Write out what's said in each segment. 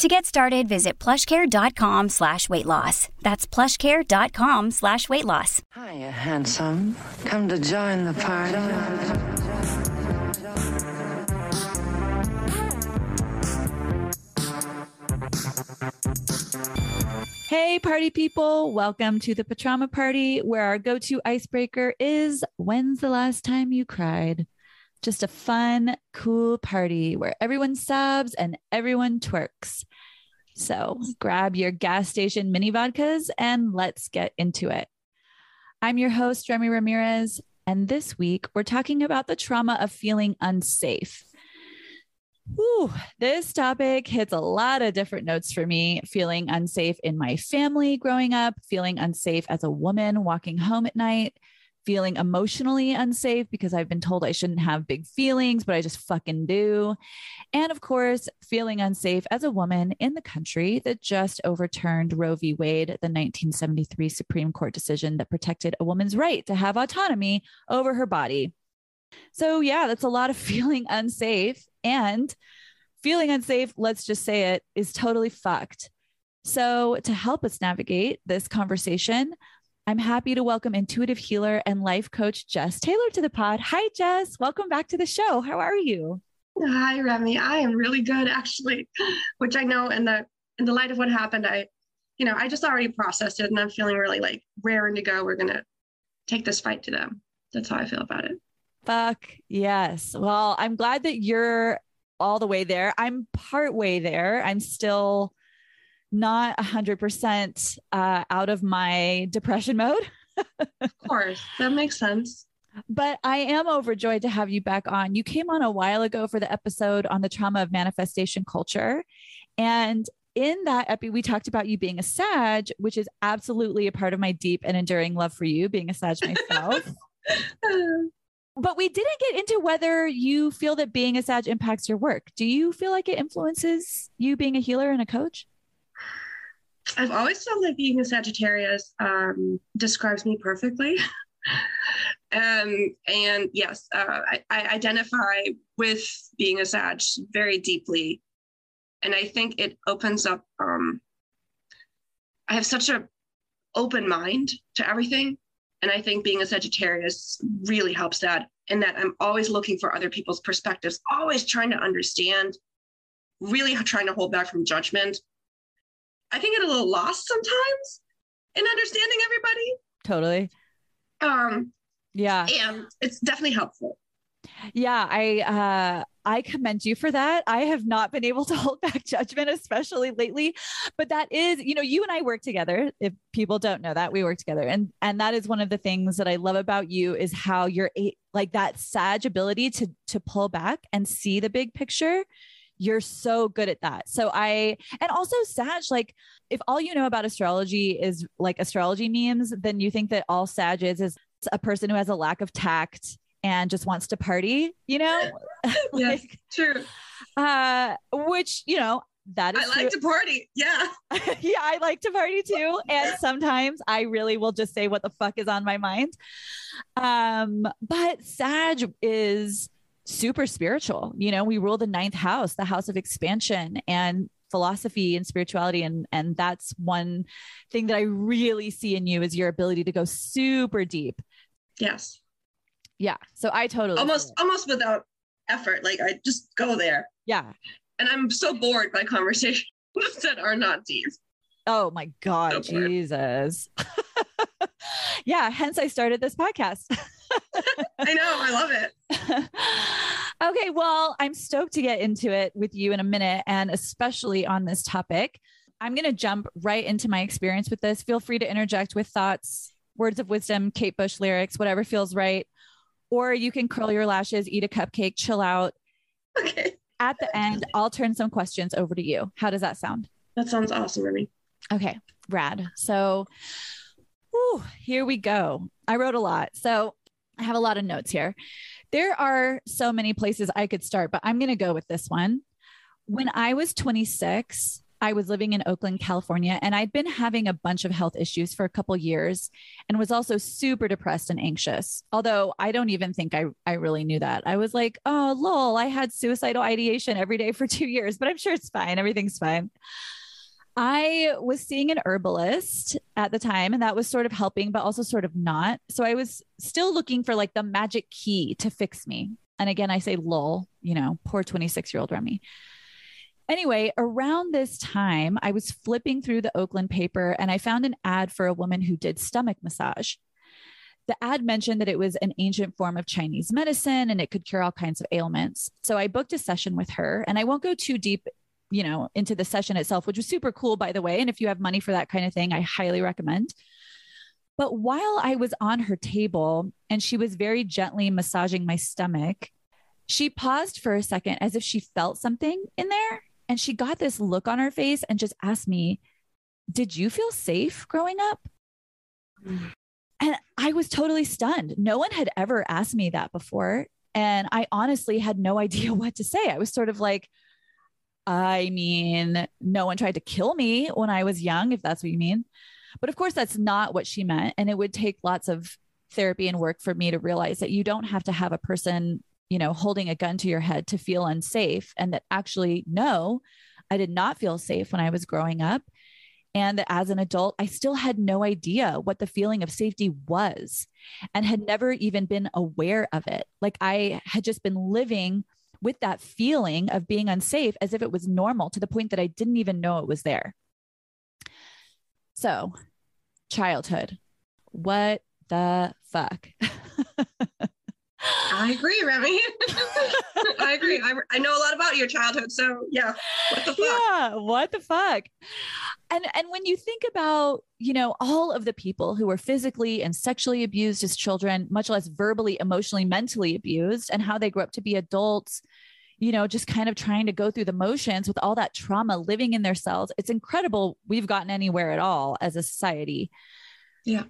To get started, visit plushcare.com slash weight loss. That's plushcare.com slash weight loss. Hiya, handsome. Come to join the party. Hey, party people. Welcome to the Patrauma Party, where our go to icebreaker is When's the last time you cried? Just a fun, cool party where everyone sobs and everyone twerks. So grab your gas station mini vodkas and let's get into it. I'm your host, Remy Ramirez, and this week we're talking about the trauma of feeling unsafe. Whew, this topic hits a lot of different notes for me. Feeling unsafe in my family growing up, feeling unsafe as a woman walking home at night, feeling emotionally unsafe because I've been told I shouldn't have big feelings, but I just fucking do. And of course, feeling unsafe as a woman in the country that just overturned Roe v. Wade, the 1973 Supreme Court decision that protected a woman's right to have autonomy over her body. So, yeah, that's a lot of feeling unsafe. And feeling unsafe, let's just say it, is totally fucked. So, to help us navigate this conversation, I'm happy to welcome intuitive healer and life coach Jess Taylor to the pod. Hi, Jess. Welcome back to the show. How are you? Hi, Remy. I am really good, actually, which I know in the in the light of what happened, I, you know, I just already processed it, and I'm feeling really like raring to go. We're gonna take this fight to them. That's how I feel about it. Fuck yes. Well, I'm glad that you're all the way there. I'm part way there. I'm still not a 100% uh, out of my depression mode. of course, that makes sense. But I am overjoyed to have you back on. You came on a while ago for the episode on the trauma of manifestation culture. And in that epi, we talked about you being a Sag, which is absolutely a part of my deep and enduring love for you, being a Sag myself. but we didn't get into whether you feel that being a Sag impacts your work. Do you feel like it influences you being a healer and a coach? I've always felt like being a Sagittarius um, describes me perfectly. um, and yes, uh, I, I, identify with being a Sag very deeply. And I think it opens up, um, I have such a open mind to everything. And I think being a Sagittarius really helps that in that I'm always looking for other people's perspectives, always trying to understand, really trying to hold back from judgment I can get a little lost sometimes in understanding everybody. Totally. Um, yeah. And it's definitely helpful. Yeah, I uh I commend you for that. I have not been able to hold back judgment, especially lately. But that is, you know, you and I work together. If people don't know that, we work together. And and that is one of the things that I love about you is how you're like that sage ability to to pull back and see the big picture you're so good at that. So I, and also Sag, like if all you know about astrology is like astrology memes, then you think that all Sag is is a person who has a lack of tact and just wants to party, you know? like, yes, true. Uh, which, you know, that is I like true. to party. Yeah. yeah, I like to party too. And sometimes I really will just say what the fuck is on my mind. Um, but Sag is super spiritual. You know, we rule the ninth house, the house of expansion and philosophy and spirituality. And, and that's one thing that I really see in you is your ability to go super deep. Yes. Yeah. So I totally almost almost without effort. Like I just go there. Yeah. And I'm so bored by conversations that are not deep. Oh my God, so Jesus. yeah. Hence I started this podcast. I know. I love it. okay. Well, I'm stoked to get into it with you in a minute, and especially on this topic. I'm going to jump right into my experience with this. Feel free to interject with thoughts, words of wisdom, Kate Bush lyrics, whatever feels right. Or you can curl your lashes, eat a cupcake, chill out. Okay. At the end, I'll turn some questions over to you. How does that sound? That sounds awesome, Remy. Okay, rad. So, Whew, here we go. I wrote a lot. So I have a lot of notes here. There are so many places I could start, but I'm going to go with this one. When I was 26, I was living in Oakland, California, and I'd been having a bunch of health issues for a couple years and was also super depressed and anxious. Although I don't even think I, I really knew that. I was like, oh, lol, I had suicidal ideation every day for two years, but I'm sure it's fine. Everything's fine. I was seeing an herbalist at the time, and that was sort of helping, but also sort of not. So I was still looking for like the magic key to fix me. And again, I say lol, you know, poor 26 year old Remy. Anyway, around this time, I was flipping through the Oakland paper and I found an ad for a woman who did stomach massage. The ad mentioned that it was an ancient form of Chinese medicine and it could cure all kinds of ailments. So I booked a session with her, and I won't go too deep you know, into the session itself, which was super cool, by the way. And if you have money for that kind of thing, I highly recommend. But while I was on her table and she was very gently massaging my stomach, she paused for a second as if she felt something in there. And she got this look on her face and just asked me, Did you feel safe growing up? And I was totally stunned. No one had ever asked me that before. And I honestly had no idea what to say. I was sort of like, I mean, no one tried to kill me when I was young, if that's what you mean. But of course, that's not what she meant. And it would take lots of therapy and work for me to realize that you don't have to have a person, you know, holding a gun to your head to feel unsafe. And that actually, no, I did not feel safe when I was growing up. And that as an adult, I still had no idea what the feeling of safety was and had never even been aware of it. Like I had just been living with that feeling of being unsafe as if it was normal to the point that I didn't even know it was there. So, childhood. What the fuck? I agree, Remy. I agree. I, I know a lot about your childhood. So, yeah, what the fuck? Yeah, what the fuck? and and when you think about you know all of the people who were physically and sexually abused as children much less verbally emotionally mentally abused and how they grew up to be adults you know just kind of trying to go through the motions with all that trauma living in their cells it's incredible we've gotten anywhere at all as a society yeah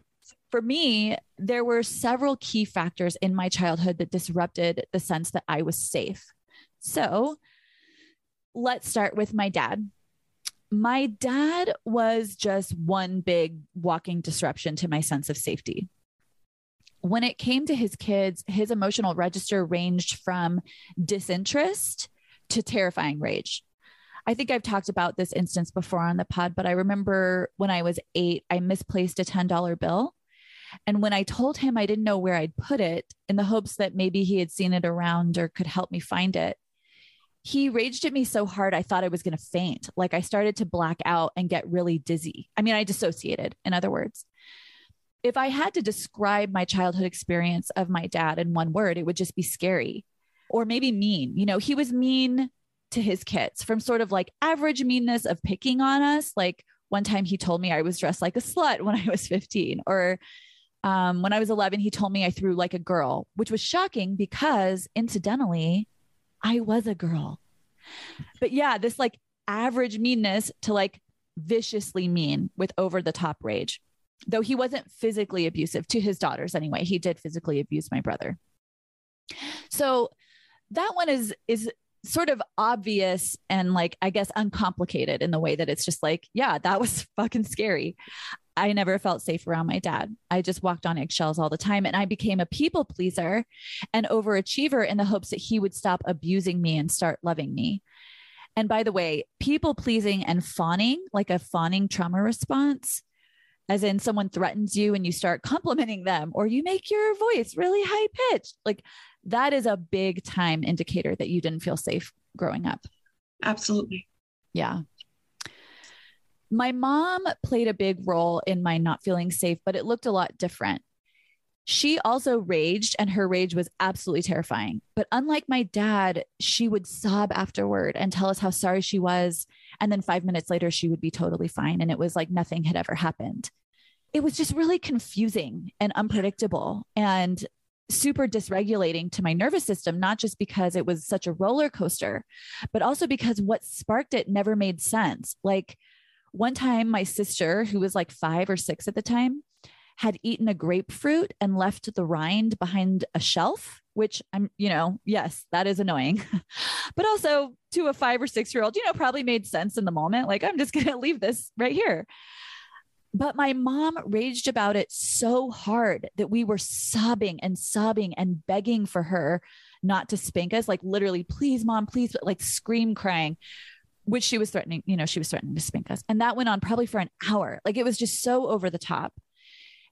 for me there were several key factors in my childhood that disrupted the sense that i was safe so let's start with my dad my dad was just one big walking disruption to my sense of safety. When it came to his kids, his emotional register ranged from disinterest to terrifying rage. I think I've talked about this instance before on the pod, but I remember when I was eight, I misplaced a $10 bill. And when I told him I didn't know where I'd put it in the hopes that maybe he had seen it around or could help me find it, he raged at me so hard I thought I was going to faint. Like I started to black out and get really dizzy. I mean, I dissociated, in other words. If I had to describe my childhood experience of my dad in one word, it would just be scary or maybe mean. You know, he was mean to his kids from sort of like average meanness of picking on us. Like one time he told me I was dressed like a slut when I was 15, or um, when I was 11, he told me I threw like a girl, which was shocking because incidentally, I was a girl. But yeah, this like average meanness to like viciously mean with over the top rage. Though he wasn't physically abusive to his daughters anyway, he did physically abuse my brother. So that one is is sort of obvious and like I guess uncomplicated in the way that it's just like, yeah, that was fucking scary. I never felt safe around my dad. I just walked on eggshells all the time. And I became a people pleaser and overachiever in the hopes that he would stop abusing me and start loving me. And by the way, people pleasing and fawning, like a fawning trauma response, as in someone threatens you and you start complimenting them or you make your voice really high pitched, like that is a big time indicator that you didn't feel safe growing up. Absolutely. Yeah my mom played a big role in my not feeling safe, but it looked a lot different. She also raged, and her rage was absolutely terrifying. But unlike my dad, she would sob afterward and tell us how sorry she was. And then five minutes later, she would be totally fine. And it was like nothing had ever happened. It was just really confusing and unpredictable and super dysregulating to my nervous system, not just because it was such a roller coaster, but also because what sparked it never made sense. Like, one time, my sister, who was like five or six at the time, had eaten a grapefruit and left the rind behind a shelf, which I'm, you know, yes, that is annoying. but also to a five or six year old, you know, probably made sense in the moment. Like, I'm just going to leave this right here. But my mom raged about it so hard that we were sobbing and sobbing and begging for her not to spank us, like literally, please, mom, please, like scream crying, which she was threatening, you know, she was threatening to spank us. And that went on probably for an hour. Like it was just so over the top.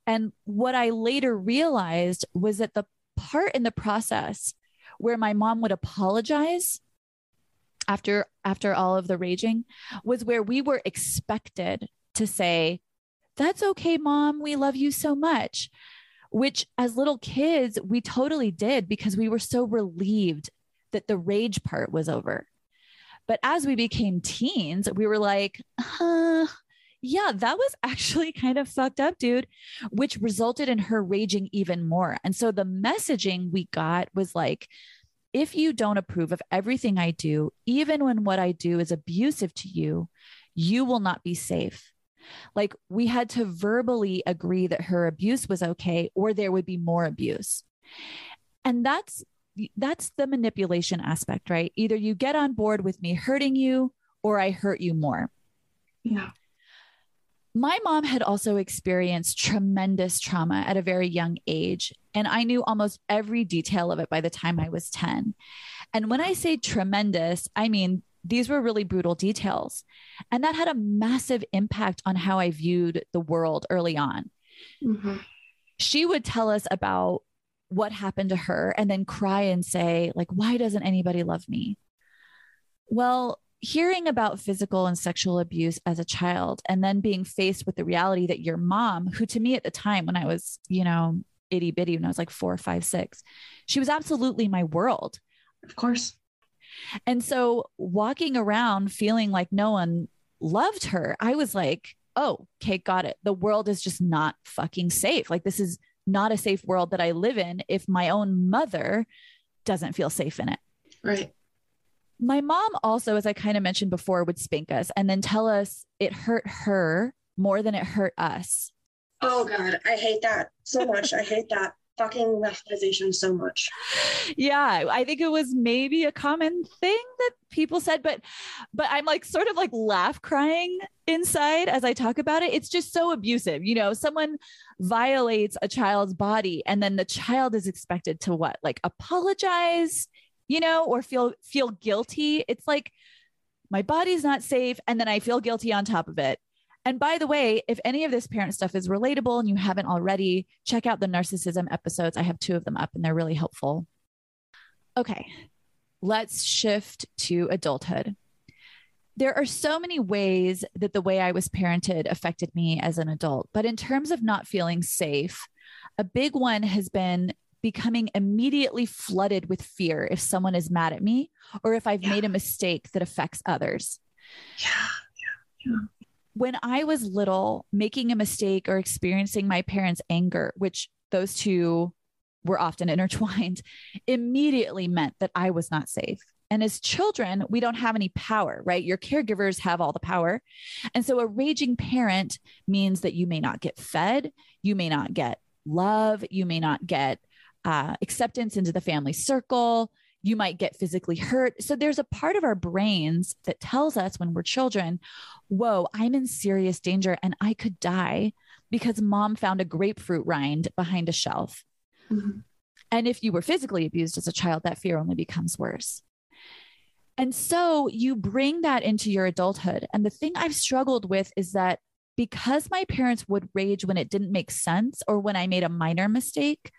And what I later realized was that the part in the process where my mom would apologize after after all of the raging was where we were expected to say that's okay, mom. We love you so much. Which, as little kids, we totally did because we were so relieved that the rage part was over. But as we became teens, we were like, huh, yeah, that was actually kind of fucked up, dude, which resulted in her raging even more. And so the messaging we got was like, if you don't approve of everything I do, even when what I do is abusive to you, you will not be safe. Like we had to verbally agree that her abuse was okay or there would be more abuse. And that's that's the manipulation aspect, right? Either you get on board with me hurting you or I hurt you more. Yeah. My mom had also experienced tremendous trauma at a very young age, and I knew almost every detail of it by the time I was 10. And when I say tremendous, I mean these were really brutal details. And that had a massive impact on how I viewed the world early on. Mm-hmm. She would tell us about what happened to her and then cry and say, like, why doesn't anybody love me? Well, hearing about physical and sexual abuse as a child and then being faced with the reality that your mom, who to me at the time when I was, you know, itty bitty, when I was like four, five, six, she was absolutely my world. Of course. And so walking around feeling like no one loved her, I was like, oh, Kate got it. The world is just not fucking safe. Like, this is not a safe world that I live in if my own mother doesn't feel safe in it. Right. My mom also, as I kind of mentioned before, would spank us and then tell us it hurt her more than it hurt us. Oh God, I hate that so much. I hate that fucking weaponization so much. Yeah, I think it was maybe a common thing that people said, but but I'm like sort of like laugh crying inside as I talk about it. It's just so abusive. You know, someone violates a child's body and then the child is expected to what? Like apologize, you know, or feel feel guilty. It's like my body's not safe and then I feel guilty on top of it. And by the way, if any of this parent stuff is relatable and you haven't already, check out the narcissism episodes. I have two of them up and they're really helpful. Okay, let's shift to adulthood. There are so many ways that the way I was parented affected me as an adult. But in terms of not feeling safe, a big one has been becoming immediately flooded with fear if someone is mad at me or if I've yeah. made a mistake that affects others. Yeah. yeah. yeah when I was little, making a mistake or experiencing my parents' anger, which those two were often intertwined, immediately meant that I was not safe. And as children, we don't have any power, right? Your caregivers have all the power. And so a raging parent means that you may not get fed, you may not get love, you may not get uh, acceptance into the family circle you might get physically hurt. So there's a part of our brains that tells us when we're children, whoa, I'm in serious danger and I could die because mom found a grapefruit rind behind a shelf. Mm-hmm. And if you were physically abused as a child, that fear only becomes worse. And so you bring that into your adulthood. And the thing I've struggled with is that because my parents would rage when it didn't make sense or when I made a minor mistake,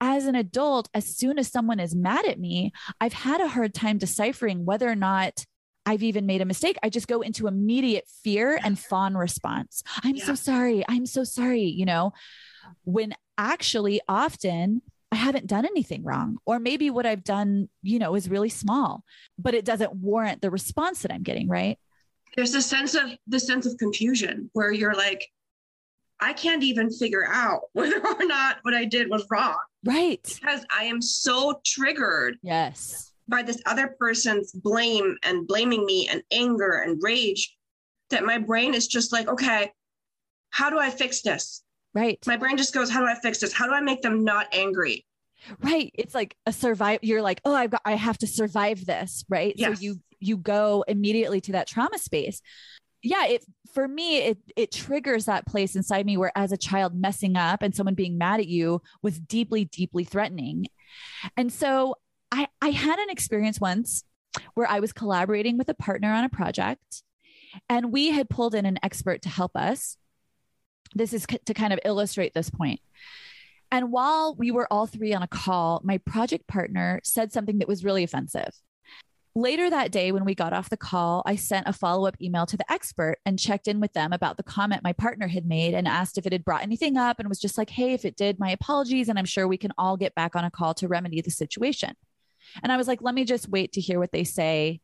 as an adult, as soon as someone is mad at me, I've had a hard time deciphering whether or not I've even made a mistake. I just go into immediate fear and fawn response. I'm yeah. so sorry. I'm so sorry. You know, when actually often I haven't done anything wrong. Or maybe what I've done, you know, is really small, but it doesn't warrant the response that I'm getting, right? There's a sense of the sense of confusion where you're like, I can't even figure out whether or not what I did was wrong. Right. Because I am so triggered. Yes. By this other person's blame and blaming me and anger and rage that my brain is just like, okay, how do I fix this? Right. My brain just goes, how do I fix this? How do I make them not angry? Right. It's like a survive. You're like, oh, I've got, I have to survive this. Right. Yes. So you, you go immediately to that trauma space. Yeah. It, for me, it, it triggers that place inside me where as a child messing up and someone being mad at you was deeply, deeply threatening. And so I, I had an experience once where I was collaborating with a partner on a project and we had pulled in an expert to help us. This is to kind of illustrate this point. And while we were all three on a call, my project partner said something that was really offensive. Later that day, when we got off the call, I sent a follow up email to the expert and checked in with them about the comment my partner had made and asked if it had brought anything up and was just like, hey, if it did, my apologies. And I'm sure we can all get back on a call to remedy the situation. And I was like, let me just wait to hear what they say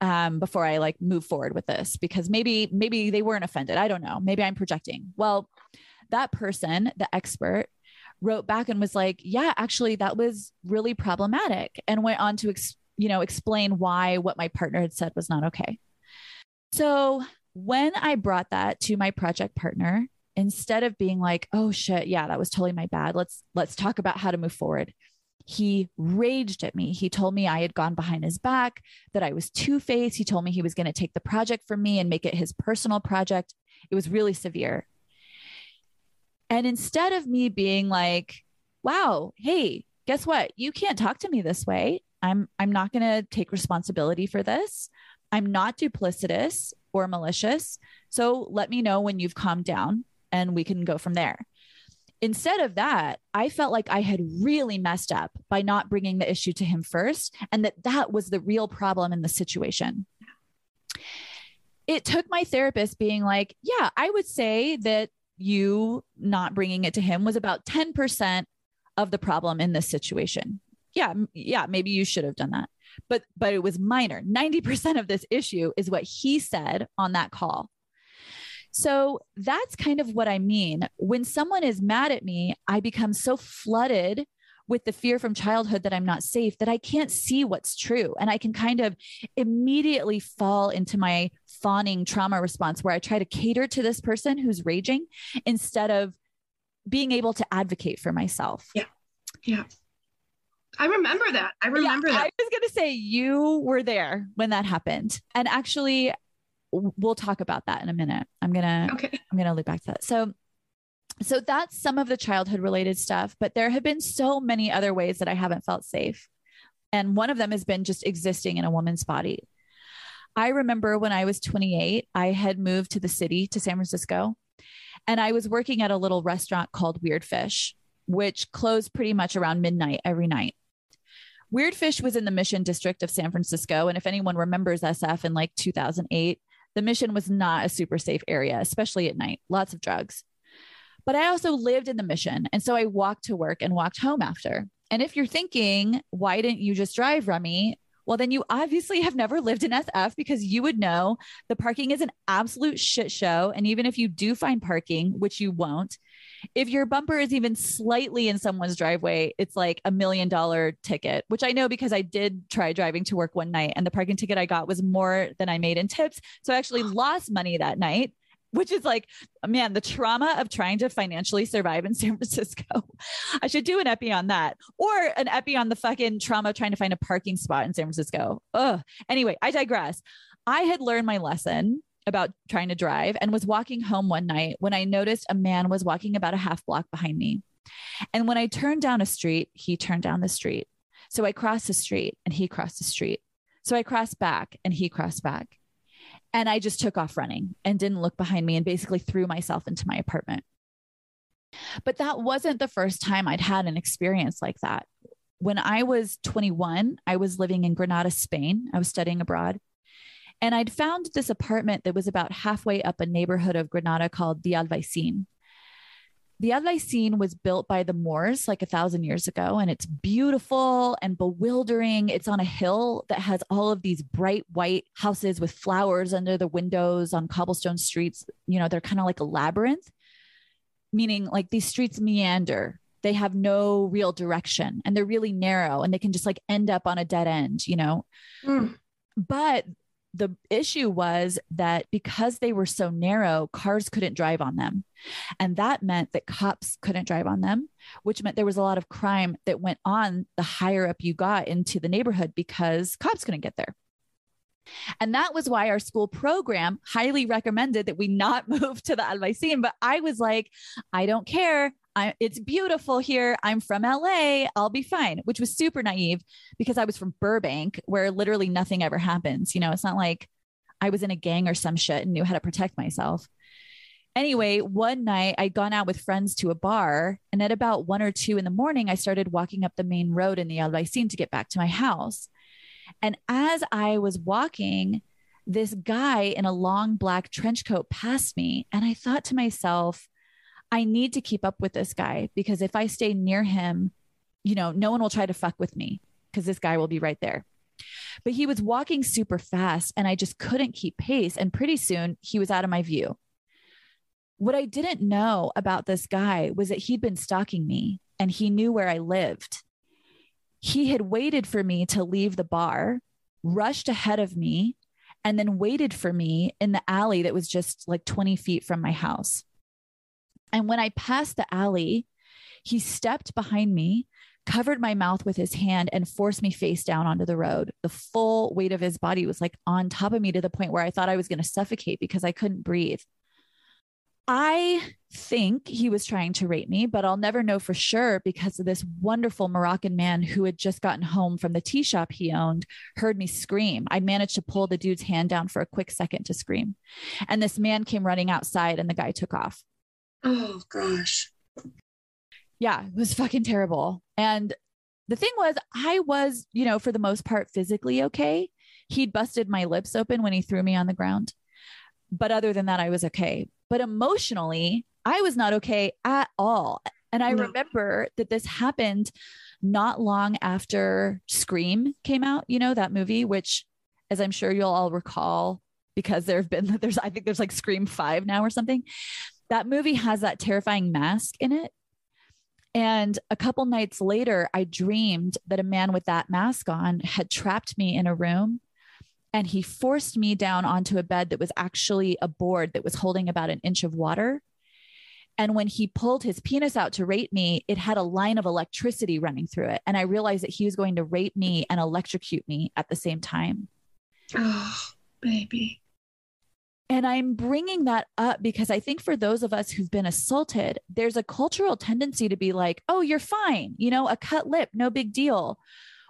um, before I like move forward with this because maybe maybe they weren't offended. I don't know. Maybe I'm projecting. Well, that person, the expert, wrote back and was like, "Yeah, actually, that was really problematic," and went on to ex- you know explain why what my partner had said was not okay. So when I brought that to my project partner, instead of being like, "Oh shit, yeah, that was totally my bad. Let's let's talk about how to move forward." He raged at me. He told me I had gone behind his back, that I was two faced. He told me he was going to take the project from me and make it his personal project. It was really severe. And instead of me being like, wow, hey, guess what? You can't talk to me this way. I'm I'm not going to take responsibility for this. I'm not duplicitous or malicious. So let me know when you've calmed down and we can go from there instead of that, I felt like I had really messed up by not bringing the issue to him first and that that was the real problem in the situation. It took my therapist being like, yeah, I would say that you not bringing it to him was about 10% of the problem in this situation. Yeah, yeah, maybe you should have done that. But but it was minor. 90% of this issue is what he said on that call. So that's kind of what I mean. When someone is mad at me, I become so flooded with the fear from childhood that I'm not safe that I can't see what's true. And I can kind of immediately fall into my fawning trauma response where I try to cater to this person who's raging instead of being able to advocate for myself. Yeah. Yeah. I remember that. I remember yeah, that. I was going to say you were there when that happened. And actually, we'll talk about that in a minute. I'm gonna okay. I'm gonna loop back to that. So so that's some of the childhood related stuff, but there have been so many other ways that I haven't felt safe. And one of them has been just existing in a woman's body. I remember when I was 28, I had moved to the city to San Francisco, and I was working at a little restaurant called Weird Fish, which closed pretty much around midnight every night. Weird Fish was in the Mission District of San Francisco. And if anyone remembers SF in like 2008, the mission was not a super safe area, especially at night, lots of drugs. But I also lived in the mission. And so I walked to work and walked home after. And if you're thinking, why didn't you just drive, Remy? Well, then you obviously have never lived in SF because you would know the parking is an absolute shit show. And even if you do find parking, which you won't, if your bumper is even slightly in someone's driveway, it's like a million dollar ticket, which I know because I did try driving to work one night and the parking ticket I got was more than I made in tips. So I actually lost money that night which is like, man, the trauma of trying to financially survive in San Francisco. I should do an epi on that or an epi on the fucking trauma of trying to find a parking spot in San Francisco. Ugh. Anyway, I digress. I had learned my lesson about trying to drive and was walking home one night when I noticed a man was walking about a half block behind me. And when I turned down a street, he turned down the street. So I crossed the street and he crossed the street. So I crossed back and he crossed back. And I just took off running and didn't look behind me and basically threw myself into my apartment. But that wasn't the first time I'd had an experience like that. When I was 21, I was living in Granada, Spain. I was studying abroad. And I'd found this apartment that was about halfway up a neighborhood of Granada called the Albaicin. The Albaicin was built by the Moors like a thousand years ago, and it's beautiful and bewildering. It's on a hill that has all of these bright white houses with flowers under the windows on cobblestone streets. You know, they're kind of like a labyrinth, meaning like these streets meander. They have no real direction and they're really narrow and they can just like end up on a dead end, you know? Mm. But the issue was that because they were so narrow, cars couldn't drive on them. And that meant that cops couldn't drive on them, which meant there was a lot of crime that went on the higher up you got into the neighborhood because cops couldn't get there. And that was why our school program highly recommended that we not move to the Albaicin. But I was like, I don't care. I, it's beautiful here. I'm from LA. I'll be fine, which was super naive because I was from Burbank, where literally nothing ever happens. You know, it's not like I was in a gang or some shit and knew how to protect myself. Anyway, one night I'd gone out with friends to a bar, and at about one or two in the morning, I started walking up the main road in the Albaicin to get back to my house. And as I was walking, this guy in a long black trench coat passed me, and I thought to myself, I need to keep up with this guy because if I stay near him, you know, no one will try to fuck with me because this guy will be right there. But he was walking super fast and I just couldn't keep pace. And pretty soon he was out of my view. What I didn't know about this guy was that he'd been stalking me and he knew where I lived. He had waited for me to leave the bar, rushed ahead of me, and then waited for me in the alley that was just like 20 feet from my house. And when I passed the alley, he stepped behind me, covered my mouth with his hand, and forced me face down onto the road. The full weight of his body was like on top of me to the point where I thought I was going to suffocate because I couldn't breathe. I think he was trying to rape me, but I'll never know for sure because of this wonderful Moroccan man who had just gotten home from the tea shop he owned heard me scream. I managed to pull the dude's hand down for a quick second to scream. And this man came running outside and the guy took off. Oh gosh. Yeah, it was fucking terrible. And the thing was, I was, you know, for the most part, physically okay. He'd busted my lips open when he threw me on the ground. But other than that, I was okay. But emotionally, I was not okay at all. And I no. remember that this happened not long after Scream came out, you know, that movie, which, as I'm sure you'll all recall, because there have been, there's, I think there's like Scream 5 now or something that movie has that terrifying mask in it. And a couple nights later, I dreamed that a man with that mask on had trapped me in a room and he forced me down onto a bed that was actually a board that was holding about an inch of water. And when he pulled his penis out to rape me, it had a line of electricity running through it. And I realized that he was going to rape me and electrocute me at the same time. Oh, baby. And I'm bringing that up because I think for those of us who've been assaulted, there's a cultural tendency to be like, oh, you're fine, you know, a cut lip, no big deal.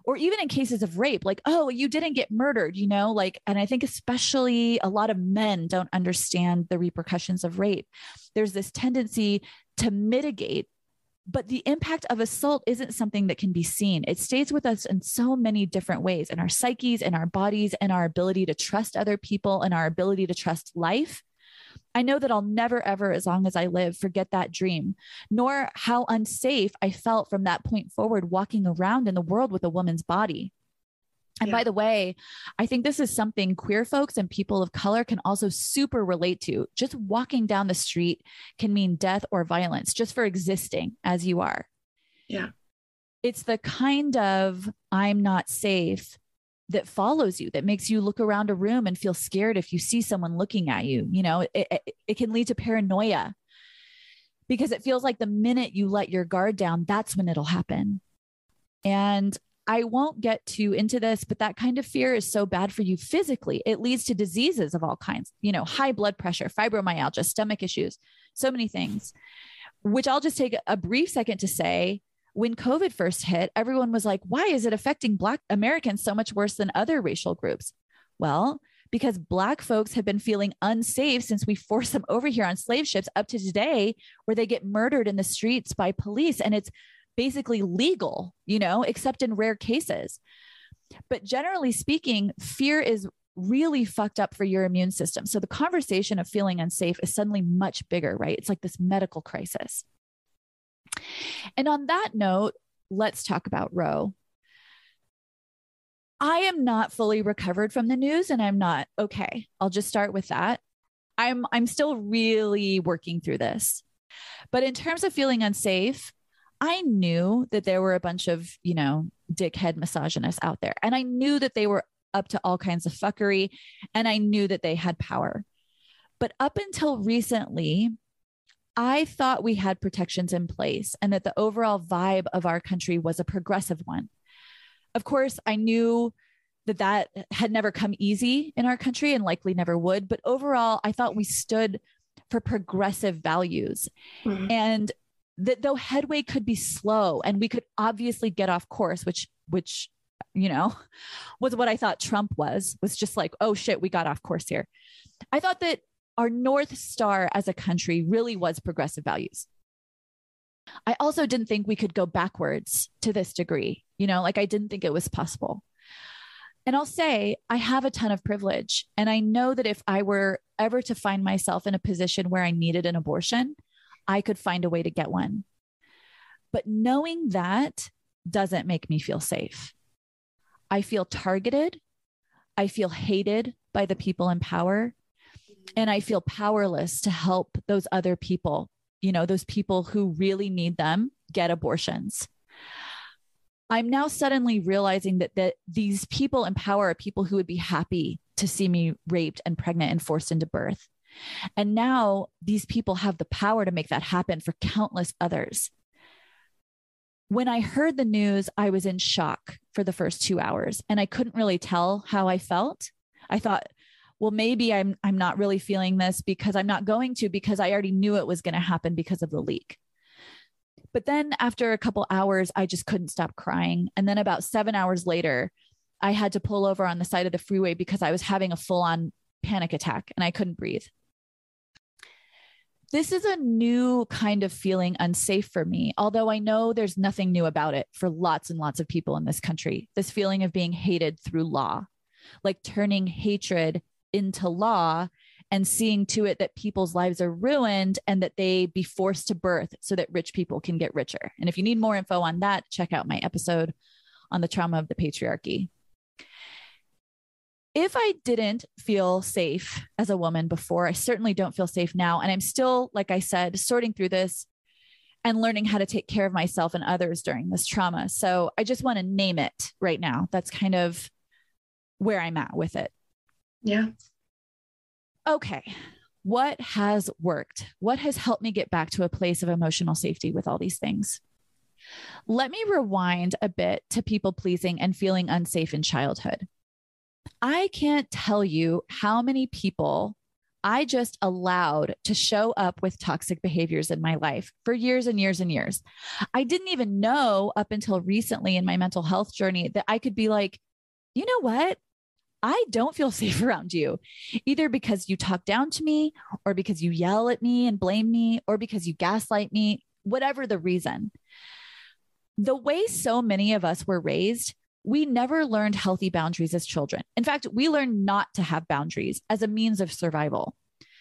Or even in cases of rape, like, oh, you didn't get murdered, you know, like, and I think especially a lot of men don't understand the repercussions of rape. There's this tendency to mitigate but the impact of assault isn't something that can be seen. It stays with us in so many different ways in our psyches, in our bodies, in our ability to trust other people, and our ability to trust life. I know that I'll never, ever, as long as I live, forget that dream, nor how unsafe I felt from that point forward walking around in the world with a woman's body. And yeah. by the way, I think this is something queer folks and people of color can also super relate to. Just walking down the street can mean death or violence just for existing as you are. Yeah. It's the kind of I'm not safe that follows you that makes you look around a room and feel scared if you see someone looking at you. You know, it, it, it can lead to paranoia because it feels like the minute you let your guard down, that's when it'll happen. And I won't get too into this, but that kind of fear is so bad for you physically. It leads to diseases of all kinds, you know, high blood pressure, fibromyalgia, stomach issues, so many things, which I'll just take a brief second to say. When COVID first hit, everyone was like, why is it affecting Black Americans so much worse than other racial groups? Well, because Black folks have been feeling unsafe since we forced them over here on slave ships up to today, where they get murdered in the streets by police. And it's basically legal, you know, except in rare cases. But generally speaking, fear is really fucked up for your immune system. So the conversation of feeling unsafe is suddenly much bigger, right? It's like this medical crisis. And on that note, let's talk about Roe. I am not fully recovered from the news and I'm not okay. I'll just start with that. I'm I'm still really working through this. But in terms of feeling unsafe, I knew that there were a bunch of, you know, dickhead misogynists out there. And I knew that they were up to all kinds of fuckery. And I knew that they had power. But up until recently, I thought we had protections in place and that the overall vibe of our country was a progressive one. Of course, I knew that that had never come easy in our country and likely never would. But overall, I thought we stood for progressive values. Mm-hmm. And that though headway could be slow and we could obviously get off course, which, which, you know, was what I thought Trump was, was just like, oh shit, we got off course here. I thought that our North Star as a country really was progressive values. I also didn't think we could go backwards to this degree. You know, like I didn't think it was possible. And I'll say, I have a ton of privilege. And I know that if I were ever to find myself in a position where I needed an abortion, I could find a way to get one. But knowing that doesn't make me feel safe. I feel targeted. I feel hated by the people in power. And I feel powerless to help those other people, you know, those people who really need them get abortions. I'm now suddenly realizing that that these people in power are people who would be happy to see me raped and pregnant and forced into birth. And now these people have the power to make that happen for countless others. When I heard the news, I was in shock for the first 2 hours and I couldn't really tell how I felt. I thought, well maybe I'm I'm not really feeling this because I'm not going to because I already knew it was going to happen because of the leak. But then after a couple hours, I just couldn't stop crying. And then about seven hours later, I had to pull over on the side of the freeway because I was having a full on panic attack and I couldn't breathe. This is a new kind of feeling unsafe for me, although I know there's nothing new about it for lots and lots of people in this country. This feeling of being hated through law, like turning hatred into law and seeing to it that people's lives are ruined and that they be forced to birth so that rich people can get richer. And if you need more info on that, check out my episode on the trauma of the patriarchy. If I didn't feel safe as a woman before, I certainly don't feel safe now. And I'm still, like I said, sorting through this and learning how to take care of myself and others during this trauma. So I just want to name it right now. That's kind of where I'm at with it. Yeah okay, what has worked? What has helped me get back to a place of emotional safety with all these things? Let me rewind a bit to people pleasing and feeling unsafe in childhood. I can't tell you how many people I just allowed to show up with toxic behaviors in my life for years and years and years. I didn't even know up until recently in my mental health journey that I could be like, you know what? I don't feel safe around you, either because you talk down to me, or because you yell at me and blame me, or because you gaslight me, whatever the reason. The way so many of us were raised, we never learned healthy boundaries as children. In fact, we learned not to have boundaries as a means of survival.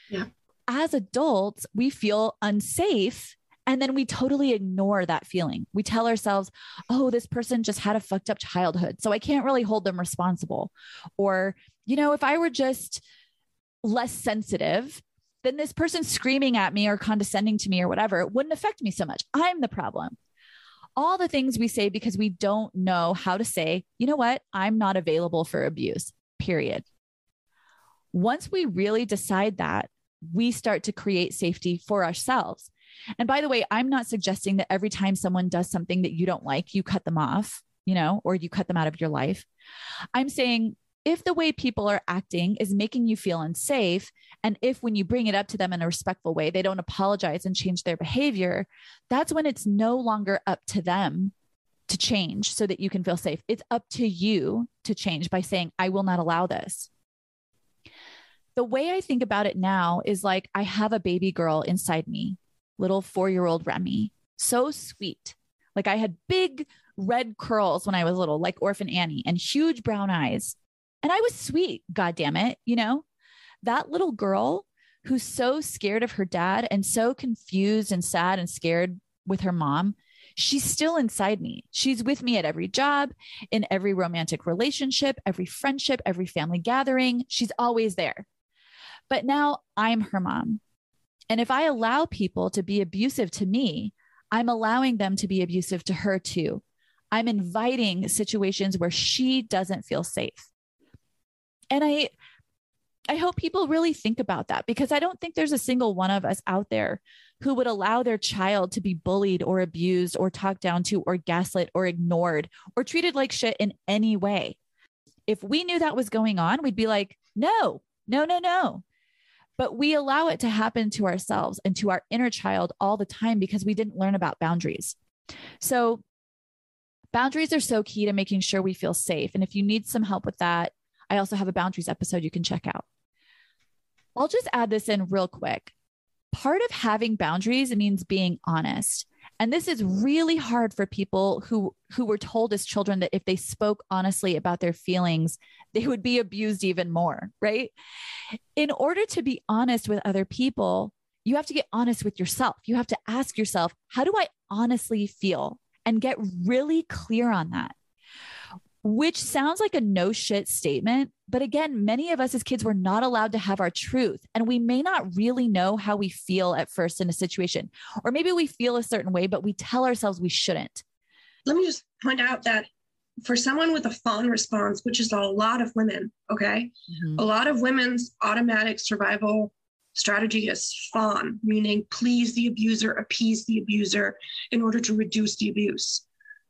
Yeah. As adults, we feel unsafe and then we totally ignore that feeling. We tell ourselves, oh, this person just had a fucked up childhood. So I can't really hold them responsible. Or, you know, if I were just less sensitive, then this person screaming at me or condescending to me or whatever wouldn't affect me so much. I'm the problem. All the things we say because we don't know how to say, you know what, I'm not available for abuse, period. Once we really decide that, we start to create safety for ourselves. And by the way, I'm not suggesting that every time someone does something that you don't like, you cut them off, you know, or you cut them out of your life. I'm saying if the way people are acting is making you feel unsafe, and if when you bring it up to them in a respectful way, they don't apologize and change their behavior, that's when it's no longer up to them to change so that you can feel safe. It's up to you to change by saying, I will not allow this. The way I think about it now is like I have a baby girl inside me little four year old Remy. So sweet. Like I had big red curls when I was little, like Orphan Annie, and huge brown eyes. And I was sweet, God damn it. You know, that little girl who's so scared of her dad and so confused and sad and scared with her mom, she's still inside me. She's with me at every job, in every romantic relationship, every friendship, every family gathering. She's always there. But now I'm her mom. And if I allow people to be abusive to me, I'm allowing them to be abusive to her too. I'm inviting situations where she doesn't feel safe. And I, I hope people really think about that because I don't think there's a single one of us out there who would allow their child to be bullied or abused or talked down to or gaslit or ignored or treated like shit in any way. If we knew that was going on, we'd be like, no, no, no, no. But we allow it to happen to ourselves and to our inner child all the time because we didn't learn about boundaries. So, boundaries are so key to making sure we feel safe. And if you need some help with that, I also have a boundaries episode you can check out. I'll just add this in real quick. Part of having boundaries means being honest. And this is really hard for people who who were told as children that if they spoke honestly about their feelings, they would be abused even more, right? In order to be honest with other people, you have to get honest with yourself. You have to ask yourself, how do I honestly feel? And get really clear on that which sounds like a no shit statement. But again, many of us as kids were not allowed to have our truth. And we may not really know how we feel at first in a situation. Or maybe we feel a certain way, but we tell ourselves we shouldn't. Let me just point out that for someone with a fawn response, which is a lot of women, okay, mm-hmm. a lot of women's automatic survival strategy is fawn, meaning please the abuser, appease the abuser in order to reduce the abuse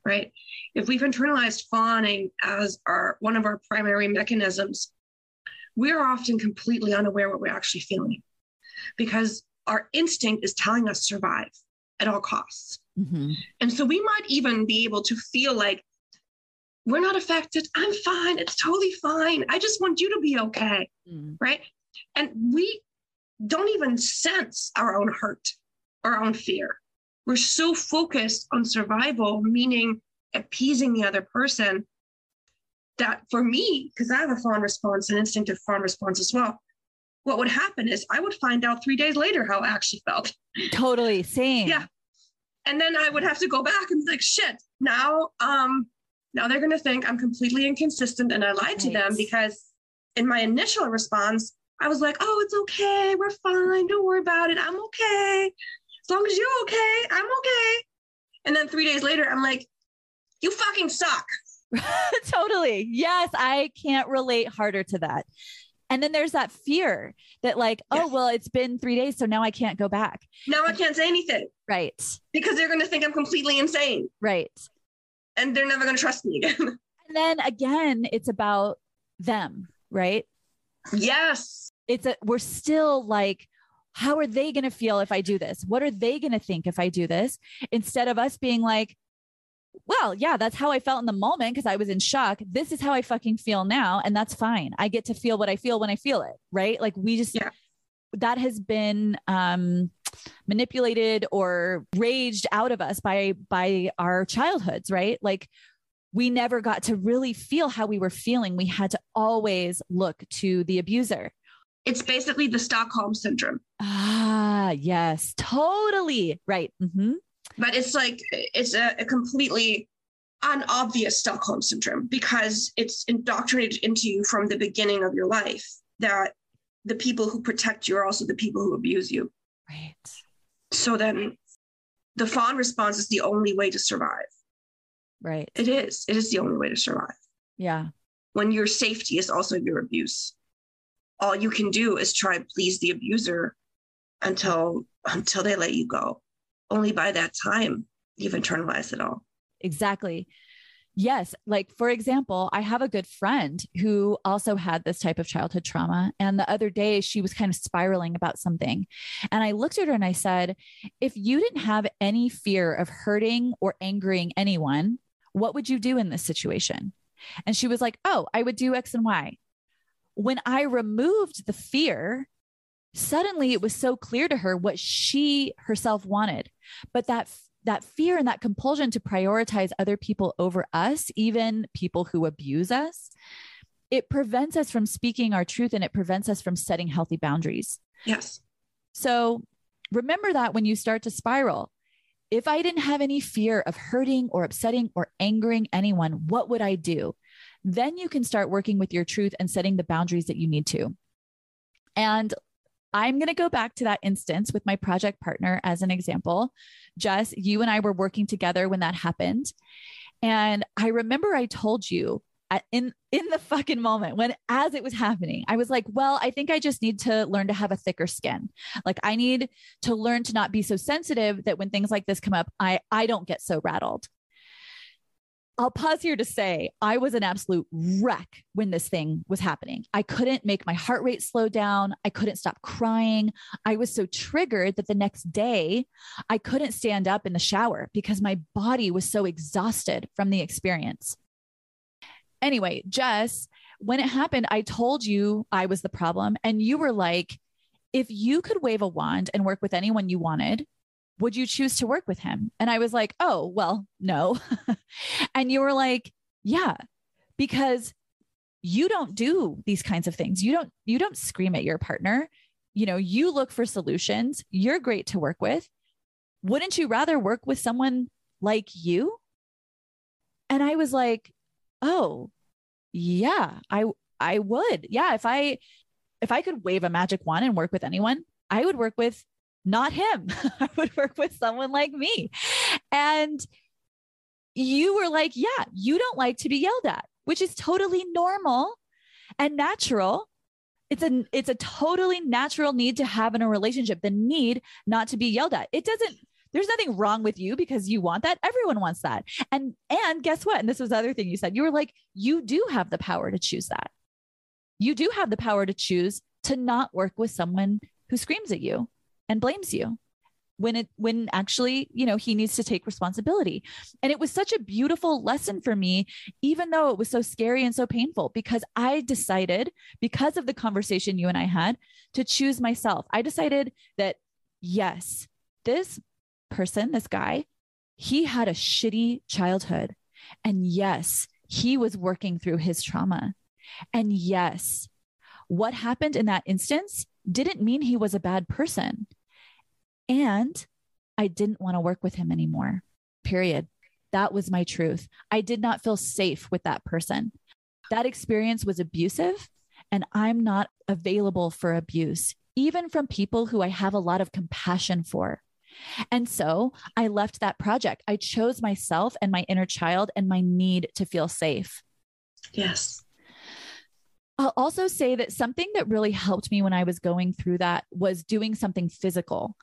right? If we've internalized fawning as our one of our primary mechanisms, we're often completely unaware what we're actually feeling because our instinct is telling us survive at all costs. Mm-hmm. And so we might even be able to feel like we're not affected. I'm fine. It's totally fine. I just want you to be okay. Mm-hmm. Right. And we don't even sense our own hurt, our own fear we're so focused on survival, meaning appeasing the other person, that for me, because I have a fawn response, an instinctive fawn response as well, what would happen is I would find out three days later how I actually felt. Totally. Same. Yeah. And then I would have to go back and be like, shit, now um now they're gonna think I'm completely inconsistent and I lied right. to them because in my initial response, I was like, oh, it's okay, we're fine, don't worry about it, I'm okay as long as you're okay, I'm okay. And then three days later, I'm like, you fucking suck. totally. Yes, I can't relate harder to that. And then there's that fear that, like, oh, yes. oh, well, it's been three days, so now I can't go back. Now I can't say anything. Right. Because they're going to think I'm completely insane. Right. And they're never going to trust me again. and then again, it's about them, right? Yes. It's a, we're still like, how are they going to feel if I do this? What are they going to think if I do this? Instead of us being like, well, yeah, that's how I felt in the moment because I was in shock. This is how I fucking feel now. And that's fine. I get to feel what I feel when I feel it. Right. Like we just, yeah. that has been, um, manipulated or raged out of us by by our childhoods right like we never got to really feel how we were feeling we had to always look to the abuser it's basically the Stockholm syndrome. Ah, yes, totally. Right. Mm-hmm. But it's like, it's a, a completely unobvious Stockholm syndrome because it's indoctrinated into you from the beginning of your life that the people who protect you are also the people who abuse you. Right. So then the fawn response is the only way to survive. Right. It is. It is the only way to survive. Yeah. When your safety is also your abuse all you can do is try and please the abuser until until they let you go. Only by that time you've internalized it all. Exactly. Yes. Like, for example, I have a good friend who also had this type of childhood trauma. And the other day, she was kind of spiraling about something. And I looked at her and I said, If you didn't have any fear of hurting or angering anyone, what would you do in this situation? And she was like, Oh, I would do X and Y when I removed the fear, suddenly it was so clear to her what she herself wanted. But that that fear and that compulsion to prioritize other people over us, even people who abuse us, it prevents us from speaking our truth and it prevents us from setting healthy boundaries. Yes. So remember that when you start to spiral. If I didn't have any fear of hurting or upsetting or angering anyone, what would I do? Then you can start working with your truth and setting the boundaries that you need to. And I'm going to go back to that instance with my project partner as an example. Jess, you and I were working together when that happened. And I remember I told you in in the fucking moment when as it was happening i was like well i think i just need to learn to have a thicker skin like i need to learn to not be so sensitive that when things like this come up i i don't get so rattled I'll pause here to say I was an absolute wreck when this thing was happening. I couldn't make my heart rate slow down. I couldn't stop crying. I was so triggered that the next day I couldn't stand up in the shower because my body was so exhausted from the experience. Anyway, Jess, when it happened, I told you I was the problem. And you were like, if you could wave a wand and work with anyone you wanted, would you choose to work with him? And I was like, oh, well, no. and you were like, yeah, because you don't do these kinds of things. You don't, you don't scream at your partner. You know, you look for solutions. You're great to work with. Wouldn't you rather work with someone like you? And I was like, oh, yeah, I, I would. Yeah. If I, if I could wave a magic wand and work with anyone, I would work with not him. I would work with someone like me. And you were like, yeah, you don't like to be yelled at, which is totally normal and natural. It's a it's a totally natural need to have in a relationship, the need not to be yelled at. It doesn't there's nothing wrong with you because you want that. Everyone wants that. And and guess what? And this was the other thing you said. You were like, you do have the power to choose that. You do have the power to choose to not work with someone who screams at you and blames you when it when actually you know he needs to take responsibility. And it was such a beautiful lesson for me even though it was so scary and so painful because i decided because of the conversation you and i had to choose myself. I decided that yes this person this guy he had a shitty childhood. And yes he was working through his trauma. And yes what happened in that instance didn't mean he was a bad person and I didn't want to work with him anymore, period. That was my truth. I did not feel safe with that person. That experience was abusive, and I'm not available for abuse, even from people who I have a lot of compassion for. And so I left that project. I chose myself and my inner child and my need to feel safe. Yes. I'll also say that something that really helped me when I was going through that was doing something physical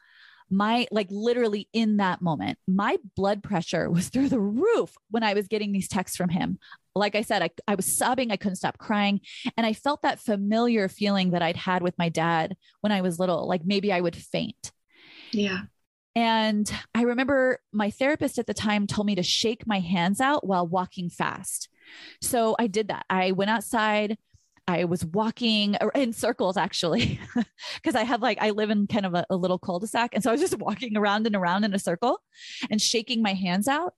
my like literally in that moment, my blood pressure was through the roof when I was getting these texts from him. Like I said, I, I was sobbing, I couldn't stop crying. And I felt that familiar feeling that I'd had with my dad when I was little, like maybe I would faint. Yeah. And I remember my therapist at the time told me to shake my hands out while walking fast. So I did that. I went outside, I was walking in circles actually, because I have like, I live in kind of a, a little cul de sac. And so I was just walking around and around in a circle and shaking my hands out.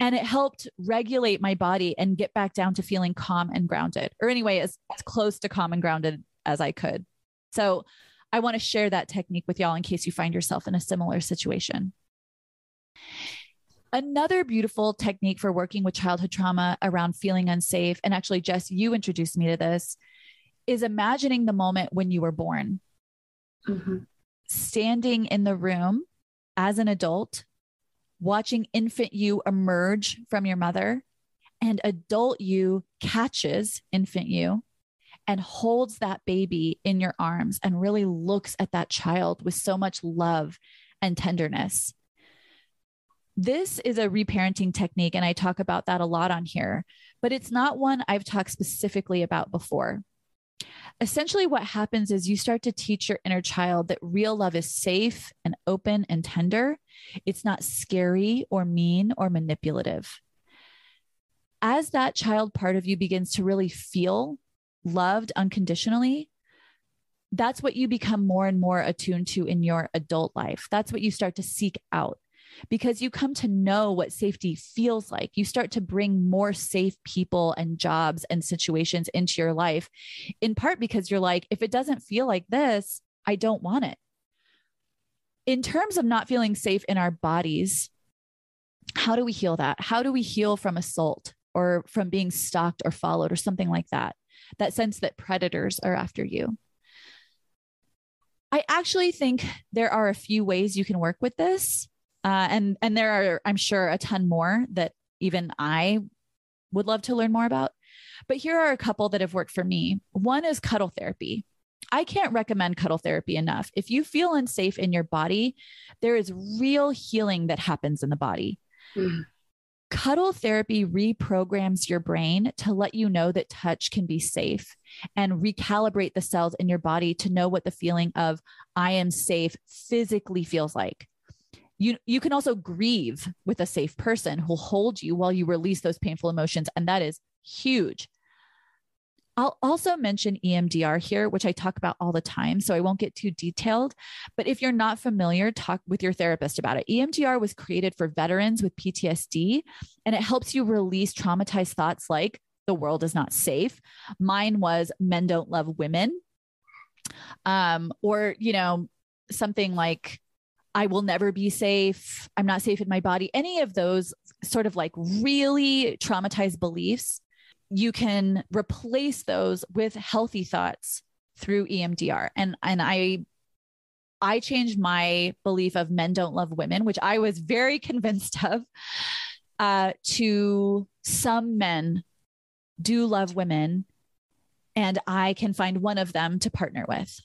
And it helped regulate my body and get back down to feeling calm and grounded, or anyway, as, as close to calm and grounded as I could. So I want to share that technique with y'all in case you find yourself in a similar situation. Another beautiful technique for working with childhood trauma around feeling unsafe, and actually, Jess, you introduced me to this, is imagining the moment when you were born. Mm-hmm. Standing in the room as an adult, watching infant you emerge from your mother, and adult you catches infant you and holds that baby in your arms and really looks at that child with so much love and tenderness. This is a reparenting technique, and I talk about that a lot on here, but it's not one I've talked specifically about before. Essentially, what happens is you start to teach your inner child that real love is safe and open and tender. It's not scary or mean or manipulative. As that child part of you begins to really feel loved unconditionally, that's what you become more and more attuned to in your adult life. That's what you start to seek out because you come to know what safety feels like. You start to bring more safe people and jobs and situations into your life, in part because you're like, if it doesn't feel like this, I don't want it. In terms of not feeling safe in our bodies, how do we heal that? How do we heal from assault or from being stalked or followed or something like that? That sense that predators are after you. I actually think there are a few ways you can work with this. Uh, and and there are, I'm sure, a ton more that even I would love to learn more about. But here are a couple that have worked for me. One is cuddle therapy. I can't recommend cuddle therapy enough. If you feel unsafe in your body, there is real healing that happens in the body. Mm-hmm. Cuddle therapy reprograms your brain to let you know that touch can be safe and recalibrate the cells in your body to know what the feeling of I am safe physically feels like. You, you can also grieve with a safe person who'll hold you while you release those painful emotions. And that is huge. I'll also mention EMDR here, which I talk about all the time. So I won't get too detailed. But if you're not familiar, talk with your therapist about it. EMDR was created for veterans with PTSD, and it helps you release traumatized thoughts like the world is not safe. Mine was men don't love women. Um, or, you know, something like, I will never be safe. I'm not safe in my body. Any of those sort of like really traumatized beliefs you can replace those with healthy thoughts through EMDR. And and I I changed my belief of men don't love women, which I was very convinced of, uh, to some men do love women, and I can find one of them to partner with.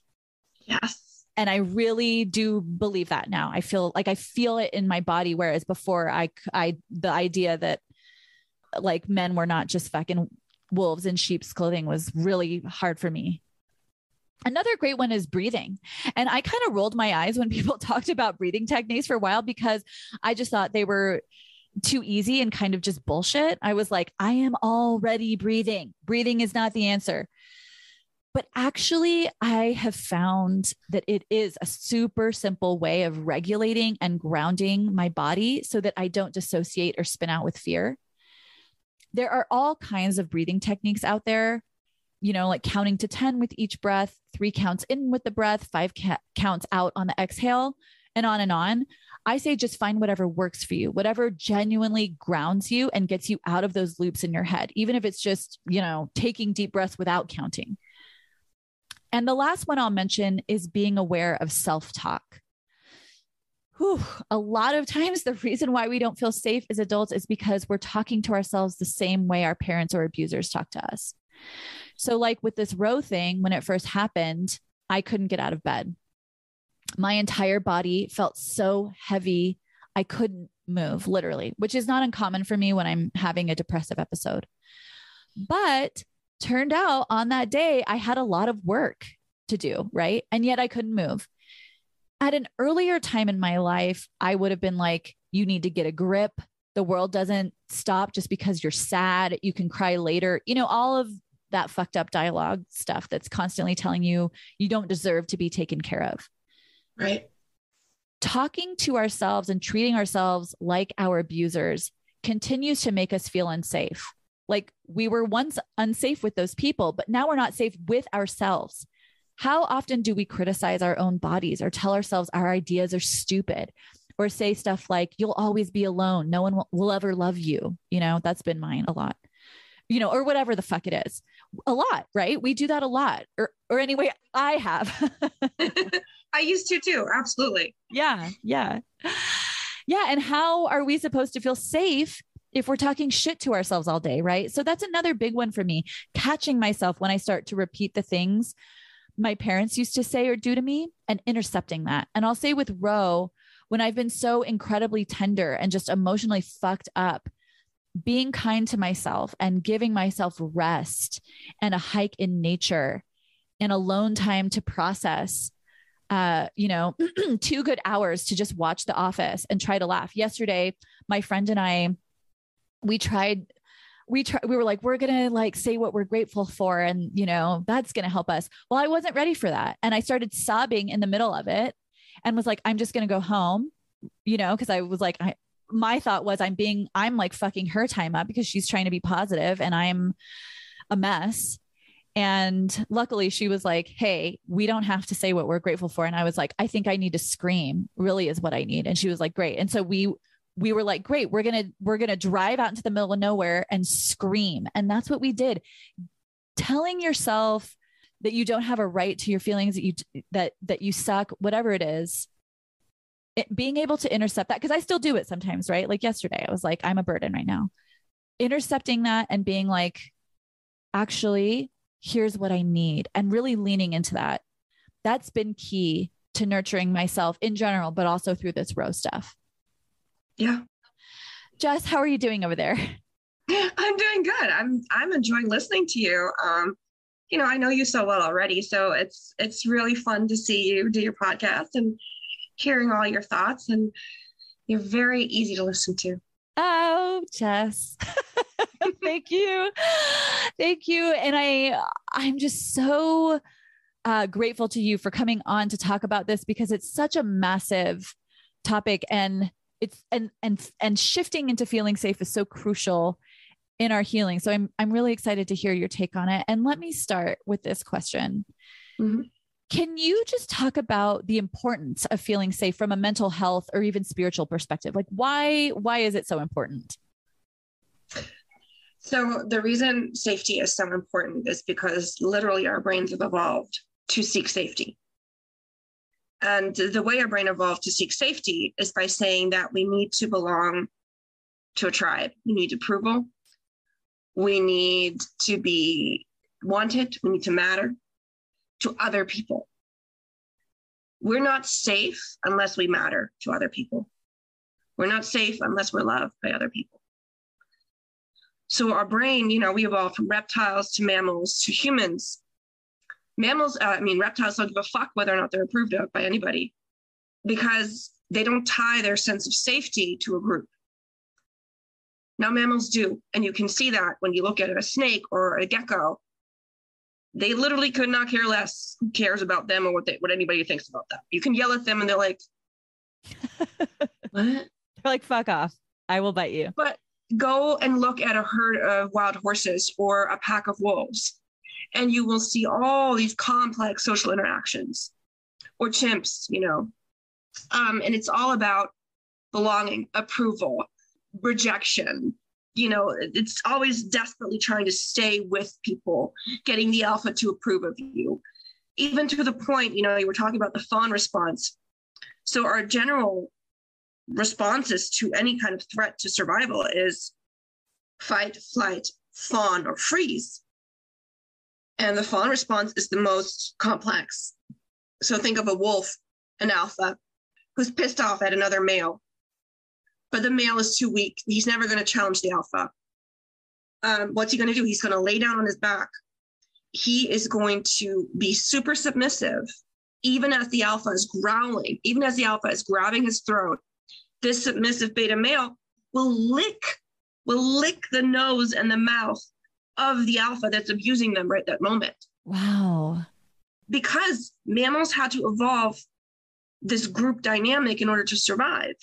Yes. And I really do believe that now. I feel like I feel it in my body, whereas before I, I, the idea that like men were not just fucking wolves in sheep's clothing was really hard for me. Another great one is breathing. And I kind of rolled my eyes when people talked about breathing techniques for a while because I just thought they were too easy and kind of just bullshit. I was like, I am already breathing. Breathing is not the answer. But actually, I have found that it is a super simple way of regulating and grounding my body so that I don't dissociate or spin out with fear there are all kinds of breathing techniques out there, you know, like counting to 10 with each breath, three counts in with the breath, five ca- counts out on the exhale, and on and on. I say just find whatever works for you, whatever genuinely grounds you and gets you out of those loops in your head, even if it's just, you know, taking deep breaths without counting. And the last one I'll mention is being aware of self talk a lot of times the reason why we don't feel safe as adults is because we're talking to ourselves the same way our parents or abusers talk to us. So, like with this Roe thing, when it first happened, I couldn't get out of bed. My entire body felt so heavy, I couldn't move, literally, which is not uncommon for me when I'm having a depressive episode. But turned out on that day, I had a lot of work to do, right? And yet I couldn't move at an earlier time in my life, I would have been like, you need to get a grip. The world doesn't stop just because you're sad. You can cry later. You know, all of that fucked up dialogue stuff that's constantly telling you you don't deserve to be taken care of. Right. Talking to ourselves and treating ourselves like our abusers continues to make us feel unsafe. Like we were once unsafe with those people, but now we're not safe with ourselves. How often do we criticize our own bodies or tell ourselves our ideas are stupid or say stuff like, you'll always be alone. No one will, will ever love you. You know, that's been mine a lot, you know, or whatever the fuck it is. A lot, right? We do that a lot. Or, or anyway, I have. I used to too. Absolutely. Yeah. Yeah. Yeah. And how are we supposed to feel safe if we're talking shit to ourselves all day, right? So that's another big one for me, catching myself when I start to repeat the things my parents used to say or do to me and intercepting that. And I'll say with Roe, when I've been so incredibly tender and just emotionally fucked up, being kind to myself and giving myself rest and a hike in nature and alone time to process uh, you know, two good hours to just watch The Office and try to laugh. Yesterday, my friend and I, we tried we try, we were like, we're going to like say what we're grateful for. And, you know, that's going to help us. Well, I wasn't ready for that. And I started sobbing in the middle of it and was like, I'm just going to go home, you know, cause I was like, I, my thought was I'm being, I'm like fucking her time up because she's trying to be positive and I'm a mess. And luckily she was like, Hey, we don't have to say what we're grateful for. And I was like, I think I need to scream really is what I need. And she was like, great. And so we we were like, great, we're to, we're to drive out into the middle of nowhere and scream. And that's what we did. Telling yourself that you don't have a right to your feelings, that you, that, that you suck, whatever it is, it, being able to intercept that. Cause I still do it sometimes, right? Like yesterday, I was like, I'm a burden right now. Intercepting that and being like, actually, here's what I need, and really leaning into that. That's been key to nurturing myself in general, but also through this Roe stuff. Yeah. Jess, how are you doing over there? I'm doing good. I'm I'm enjoying listening to you. Um, you know, I know you so well already, so it's it's really fun to see you do your podcast and hearing all your thoughts and you're very easy to listen to. Oh, Jess. Thank you. Thank you. And I I'm just so uh, grateful to you for coming on to talk about this because it's such a massive topic and it's and and and shifting into feeling safe is so crucial in our healing. So I'm I'm really excited to hear your take on it. And let me start with this question. Mm-hmm. Can you just talk about the importance of feeling safe from a mental health or even spiritual perspective? Like why why is it so important? So the reason safety is so important is because literally our brains have evolved to seek safety. And the way our brain evolved to seek safety is by saying that we need to belong to a tribe. We need approval. We need to be wanted. We need to matter to other people. We're not safe unless we matter to other people. We're not safe unless we're loved by other people. So our brain, you know, we evolved from reptiles to mammals to humans mammals, uh, I mean, reptiles don't give a fuck whether or not they're approved of by anybody because they don't tie their sense of safety to a group. Now, mammals do. And you can see that when you look at a snake or a gecko. They literally could not care less who cares about them or what, they, what anybody thinks about them. You can yell at them and they're like, what? They're like, fuck off. I will bite you. But go and look at a herd of wild horses or a pack of wolves and you will see all these complex social interactions or chimps, you know. Um, and it's all about belonging, approval, rejection. You know, it's always desperately trying to stay with people, getting the alpha to approve of you. Even to the point, you know, you were talking about the fawn response. So, our general responses to any kind of threat to survival is fight, flight, fawn, or freeze. And the fawn response is the most complex. So think of a wolf, an alpha, who's pissed off at another male. But the male is too weak. He's never going to challenge the alpha. Um, what's he going to do? He's going to lay down on his back. He is going to be super submissive, even as the alpha is growling, even as the alpha is grabbing his throat. This submissive beta male will lick, will lick the nose and the mouth of the alpha that's abusing them right that moment. Wow. Because mammals had to evolve this group dynamic in order to survive.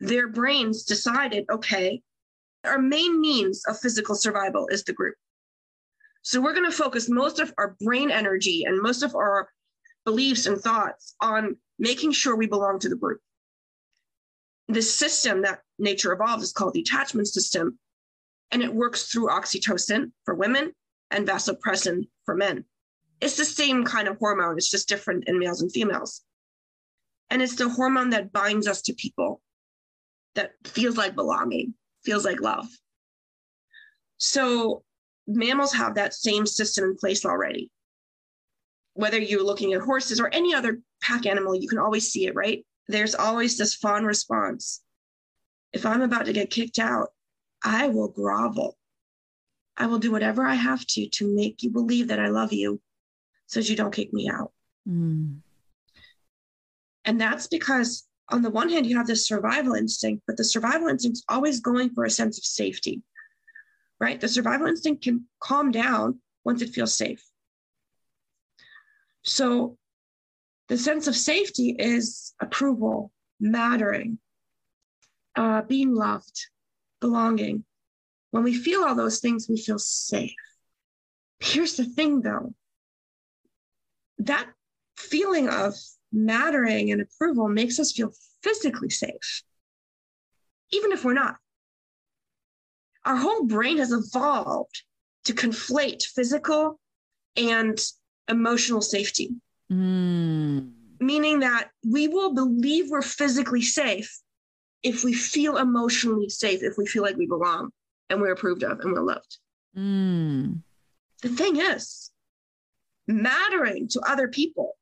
Their brains decided okay, our main means of physical survival is the group. So we're going to focus most of our brain energy and most of our beliefs and thoughts on making sure we belong to the group. This system that nature evolved is called the attachment system and it works through oxytocin for women and vasopressin for men. It's the same kind of hormone, it's just different in males and females. And it's the hormone that binds us to people, that feels like belonging, feels like love. So mammals have that same system in place already. Whether you're looking at horses or any other pack animal, you can always see it, right? There's always this fawn response. If I'm about to get kicked out, I will grovel. I will do whatever I have to to make you believe that I love you so that you don't kick me out. Mm. And that's because, on the one hand, you have this survival instinct, but the survival instinct is always going for a sense of safety, right? The survival instinct can calm down once it feels safe. So, the sense of safety is approval, mattering, uh, being loved, belonging. When we feel all those things, we feel safe. Here's the thing though that feeling of mattering and approval makes us feel physically safe, even if we're not. Our whole brain has evolved to conflate physical and emotional safety. Mm. Meaning that we will believe we're physically safe if we feel emotionally safe, if we feel like we belong and we're approved of and we're loved. Mm. The thing is, mattering to other people,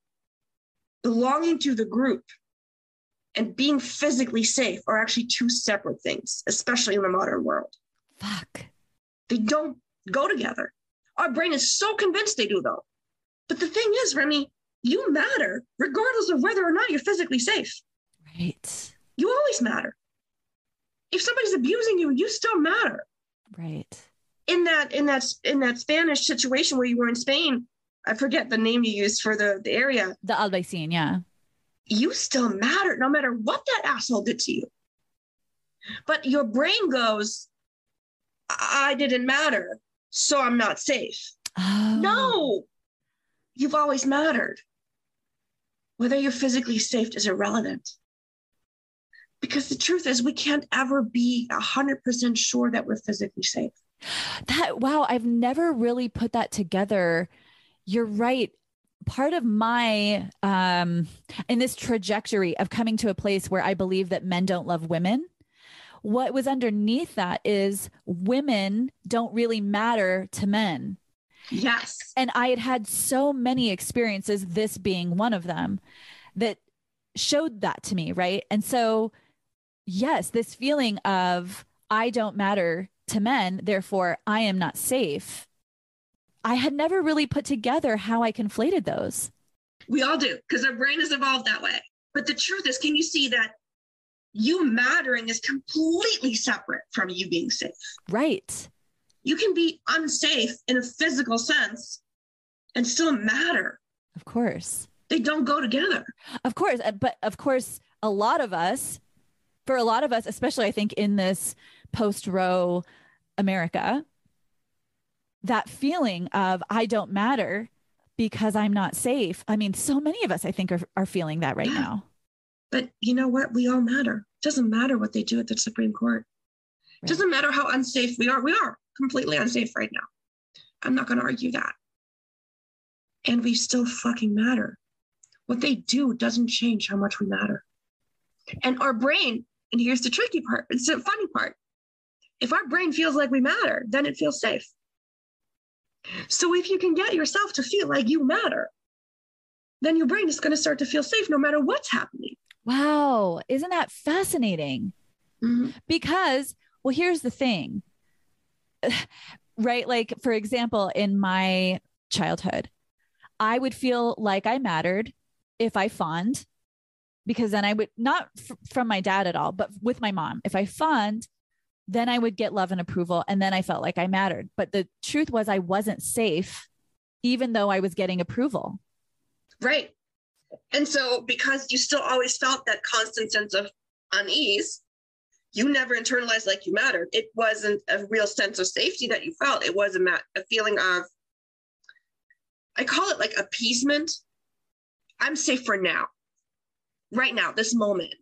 belonging to the group, and being physically safe are actually two separate things, especially in the modern world. Fuck. They don't go together. Our brain is so convinced they do, though. But the thing is, Remy, you matter regardless of whether or not you're physically safe. Right. You always matter. If somebody's abusing you, you still matter. Right. In that in that in that Spanish situation where you were in Spain, I forget the name you used for the, the area. The Albaicin, yeah. You still matter no matter what that asshole did to you. But your brain goes, I didn't matter, so I'm not safe. Oh. No, you've always mattered. Whether you're physically safe is irrelevant. Because the truth is, we can't ever be 100% sure that we're physically safe. That, wow, I've never really put that together. You're right. Part of my, um, in this trajectory of coming to a place where I believe that men don't love women, what was underneath that is women don't really matter to men. Yes. And I had had so many experiences, this being one of them, that showed that to me. Right. And so, yes, this feeling of I don't matter to men, therefore I am not safe. I had never really put together how I conflated those. We all do because our brain has evolved that way. But the truth is, can you see that you mattering is completely separate from you being safe? Right. You can be unsafe in a physical sense and still matter. Of course. They don't go together. Of course. uh, But of course, a lot of us, for a lot of us, especially I think in this post Roe America, that feeling of I don't matter because I'm not safe. I mean, so many of us, I think, are, are feeling that right Yeah. now. But you know what? We all matter. It doesn't matter what they do at the Supreme Court. It doesn't matter how unsafe we are. We are completely unsafe right now. I'm not going to argue that. And we still fucking matter. What they do doesn't change how much we matter. And our brain, and here's the tricky part, it's the funny part. If our brain feels like we matter, then it feels safe. So if you can get yourself to feel like you matter, then your brain is going to start to feel safe no matter what's happening. Wow. Isn't that fascinating? Mhm. because well here's the thing right like for example in my childhood i would feel like i mattered if i fawned because then i would not f- from my dad at all but with my mom if i fund, then i would get love and approval and then i felt like i mattered but the truth was i wasn't safe even though i was getting approval Right. And so, because you still always felt that constant sense of unease, you never internalized like you mattered. It wasn't a real sense of safety that you felt. It was a, ma- a feeling of, I call it like appeasement. I'm safe for now, right now, this moment.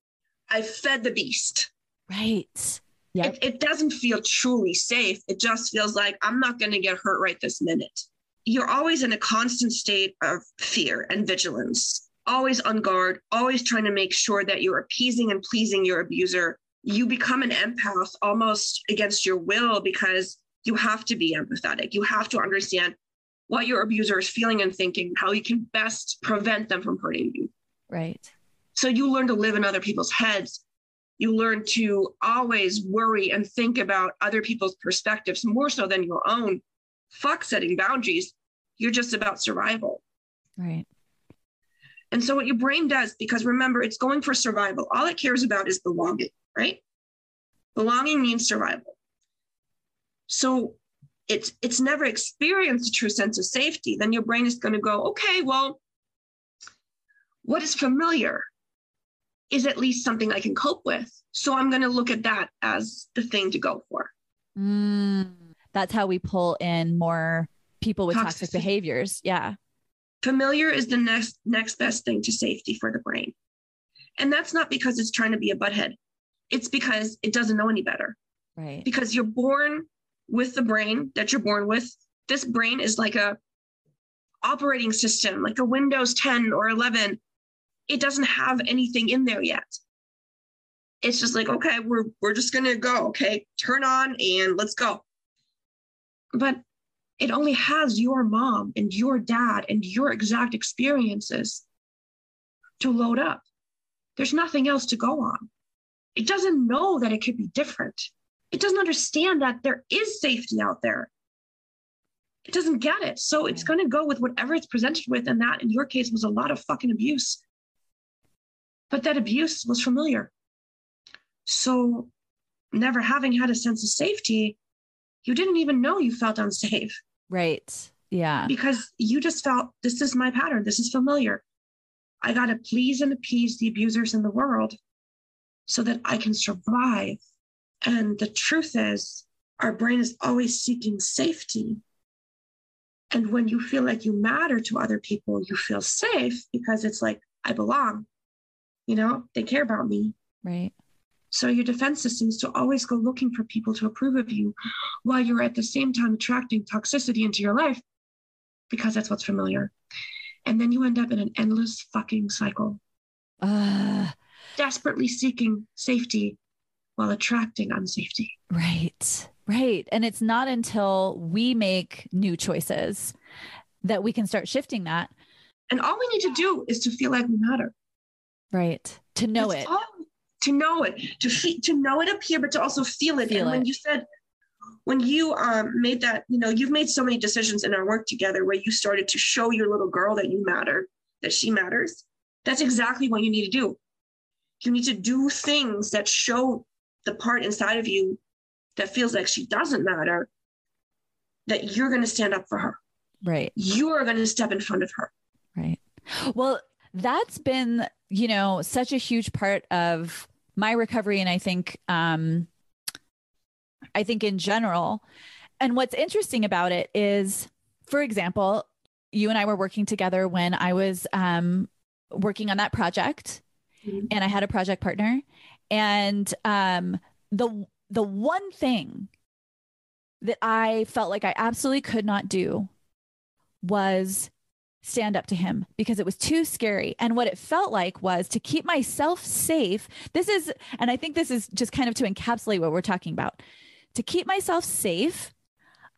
I fed the beast. right yep It, it doesn't feel truly safe. It just feels like I'm not going to get hurt right this minute. You're always in a constant state of fear and vigilance, always on guard, always trying to make sure that you're appeasing and pleasing your abuser. You become an empath almost against your will because you have to be empathetic. You have to understand what your abuser is feeling and thinking, how you can best prevent them from hurting you. right So you learn to live in other people's heads. You learn to always worry and think about other people's perspectives more so than your own. Fuck setting boundaries. You're just about survival. right And so what your brain does, because remember, it's going for survival. All it cares about is belonging, right? Belonging means survival. So it's it's never experienced a true sense of safety. Then your brain is going to go, okay, well, what is familiar is at least something I can cope with. So I'm going to look at that as the thing to go for. Mm, that's how we pull in more people with toxic behaviors. Yeah. Familiar is the next next best thing to safety for the brain. And that's not because it's trying to be a butthead. It's because it doesn't know any better. Right. Because you're born with the brain that you're born with. This brain is like a operating system, like a Windows 10 or 11. It doesn't have anything in there yet. It's just like, okay, we're we're just gonna go. Okay, turn on and let's go. But it only has your mom and your dad and your exact experiences to load up. There's nothing else to go on. It doesn't know that it could be different. It doesn't understand that there is safety out there. It doesn't get it. So it's going to go with whatever it's presented with. And that, in your case, was a lot of fucking abuse. But that abuse was familiar. So, never having had a sense of safety, you didn't even know you felt unsafe. Right. Yeah. Because you just felt this is my pattern. This is familiar. I got to please and appease the abusers in the world so that I can survive. And the truth is, our brain is always seeking safety. And when you feel like you matter to other people, you feel safe because it's like, I belong. You know, they care about me. Right. So your defense system is to always go looking for people to approve of you while you're at the same time attracting toxicity into your life because that's what's familiar. And then you end up in an endless fucking cycle. Uh, desperately seeking safety while attracting unsafety. Right. Right. And it's not until we make new choices that we can start shifting that. And all we need to do is to feel like we matter. Right. To know it. All, to know it, to feel, to know it up here, but to also feel it. Feel and when you said, when you um, made that, you know, you've made so many decisions in our work together where you started to show your little girl that you matter, that she matters. That's exactly what you need to do. You need to do things that show the part inside of you that feels like she doesn't matter, that you're going to stand up for her. Right. You are going to step in front of her. Right. Well, that's been, you know, such a huge part of my recovery. And I think, um, I think in general. And what's interesting about it is, for example, you and I were working together when I was um, working on that project, mm-hmm. and I had a project partner. And um, the the one thing that I felt like I absolutely could not do was stand up to him because it was too scary. And what it felt like was to keep myself safe. This is, and I think this is just kind of to encapsulate what we're talking about. To keep myself safe,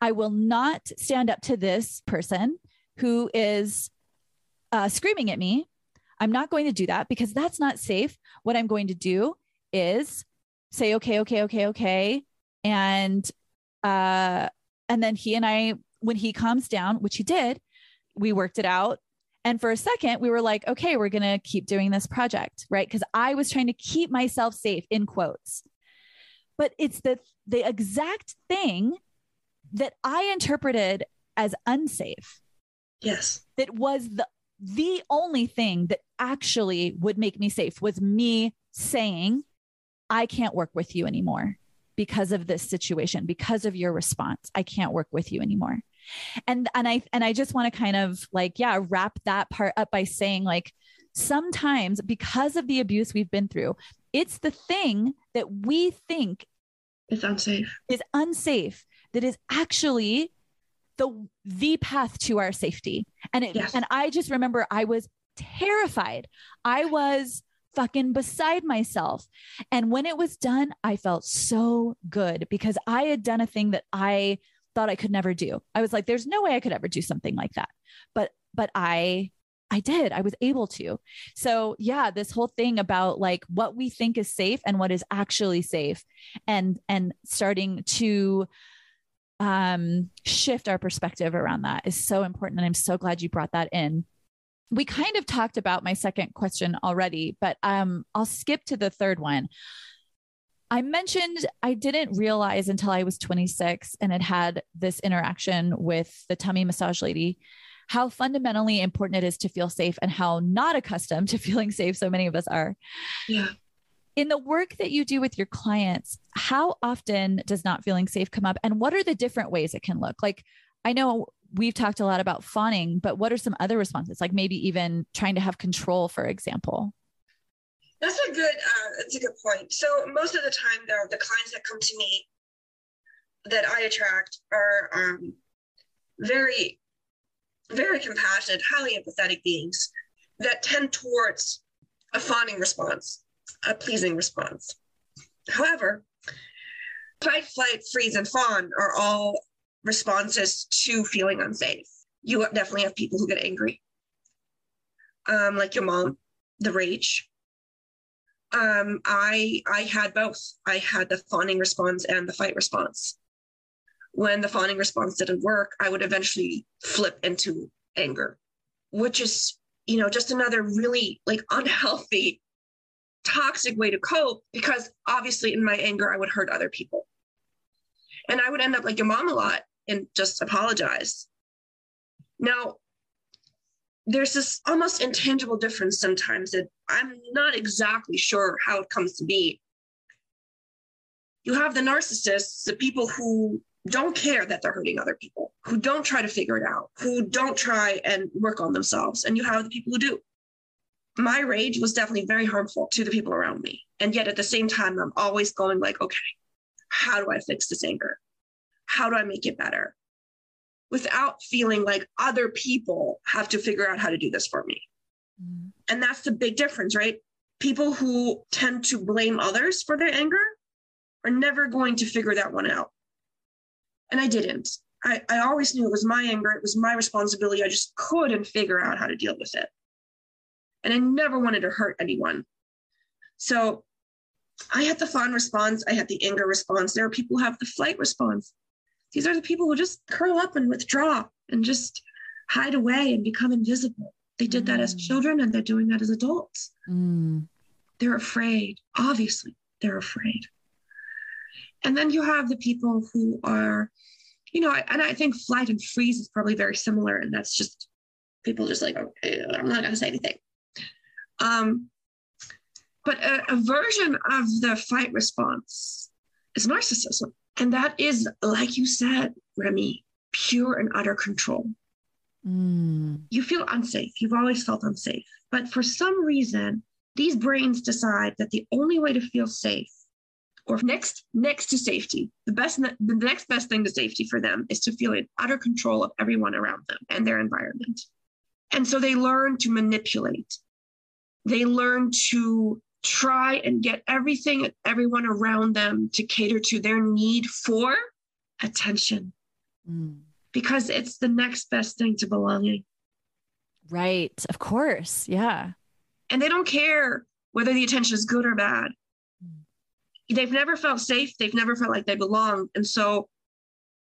I will not stand up to this person who is uh, screaming at me. I'm not going to do that because that's not safe. What I'm going to do is say, okay, okay, okay, okay. And, uh, and then he and I, when he calms down, which he did, we worked it out. And for a second, we were like, okay, we're going to keep doing this project, right? Because I was trying to keep myself safe in quotes. But it's the the exact thing that I interpreted as unsafe. Yes. That was the the only thing that actually would make me safe was me saying, I can't work with you anymore because of this situation, because of your response. I can't work with you anymore and and i and i just want to kind of like yeah wrap that part up by saying like sometimes because of the abuse we've been through it's the thing that we think is unsafe. is unsafe that is actually the the path to our safety. And it yes. and i just remember i was terrified. I was fucking beside myself. And when it was done i felt so good because i had done a thing that i thought I could never do. I was like, there's no way I could ever do something like that. But, but I, I did. I was able to. So, yeah, this whole thing about like what we think is safe and what is actually safe and and starting to um shift our perspective around that is so important and I'm so glad you brought that in. We kind of talked about my second question already, but um I'll skip to the third one. I mentioned I didn't realize until I was 26 and had had this interaction with the tummy massage lady how fundamentally important it is to feel safe and how not accustomed to feeling safe so many of us are. Yeah. In the work that you do with your clients, how often does not feeling safe come up and what are the different ways it can look? Like I know we've talked a lot about fawning, but what are some other responses? Like maybe even trying to have control, for example. That's a good. That's a good point. So most of the time, though, the clients that come to me that I attract are um, very, very compassionate, highly empathetic beings that tend towards a fawning response, a pleasing response. However, fight, flight, freeze, and fawn are all responses to feeling unsafe. You definitely have people who get angry, um, like your mom, the rage. Um, I I had both. I had the fawning response and the fight response. When the fawning response didn't work, I would eventually flip into anger, which is you know just another really like unhealthy, toxic way to cope. Because obviously, in my anger, I would hurt other people, and I would end up like your mom a lot and just apologize. Now, there's this almost intangible difference sometimes that I'm not exactly sure how it comes to be. You have the narcissists, the people who don't care that they're hurting other people, who don't try to figure it out, who don't try and work on themselves. And you have the people who do. My rage was definitely very harmful to the people around me. And yet at the same time, I'm always going like, okay, how do I fix this anger? How do I make it better? Without feeling like other people have to figure out how to do this for me. Mm. And that's the big difference, right? People who tend to blame others for their anger are never going to figure that one out. And I didn't. I, I always knew it was my anger, it was my responsibility. I just couldn't figure out how to deal with it. And I never wanted to hurt anyone. So I had the fawn response, I had the anger response. There are people who have the flight response. These are the people who just curl up and withdraw and just hide away and become invisible. They did mm. that as mm. children and they're doing that as adults. Mm. They're afraid. Obviously, they're afraid. And then you have the people who are, you know, and I think flight and freeze is probably very similar. And that's just people just like, okay, I'm not going to say anything. Um, but a, a version of the fight response is narcissism. And that is, like you said, Remy, pure and utter control. Mm. You feel unsafe. You've always felt unsafe. But for some reason, these brains decide that the only way to feel safe or next next to safety the best the next best thing to safety for them is to feel in utter control of everyone around them and their environment and so they learn to manipulate they learn to try and get everything and everyone around them to cater to their need for attention mm. because it's the next best thing to belonging. Right. Of course. Yeah. And they don't care whether the attention is good or bad. Mm. They've never felt safe. They've never felt like they belong. And so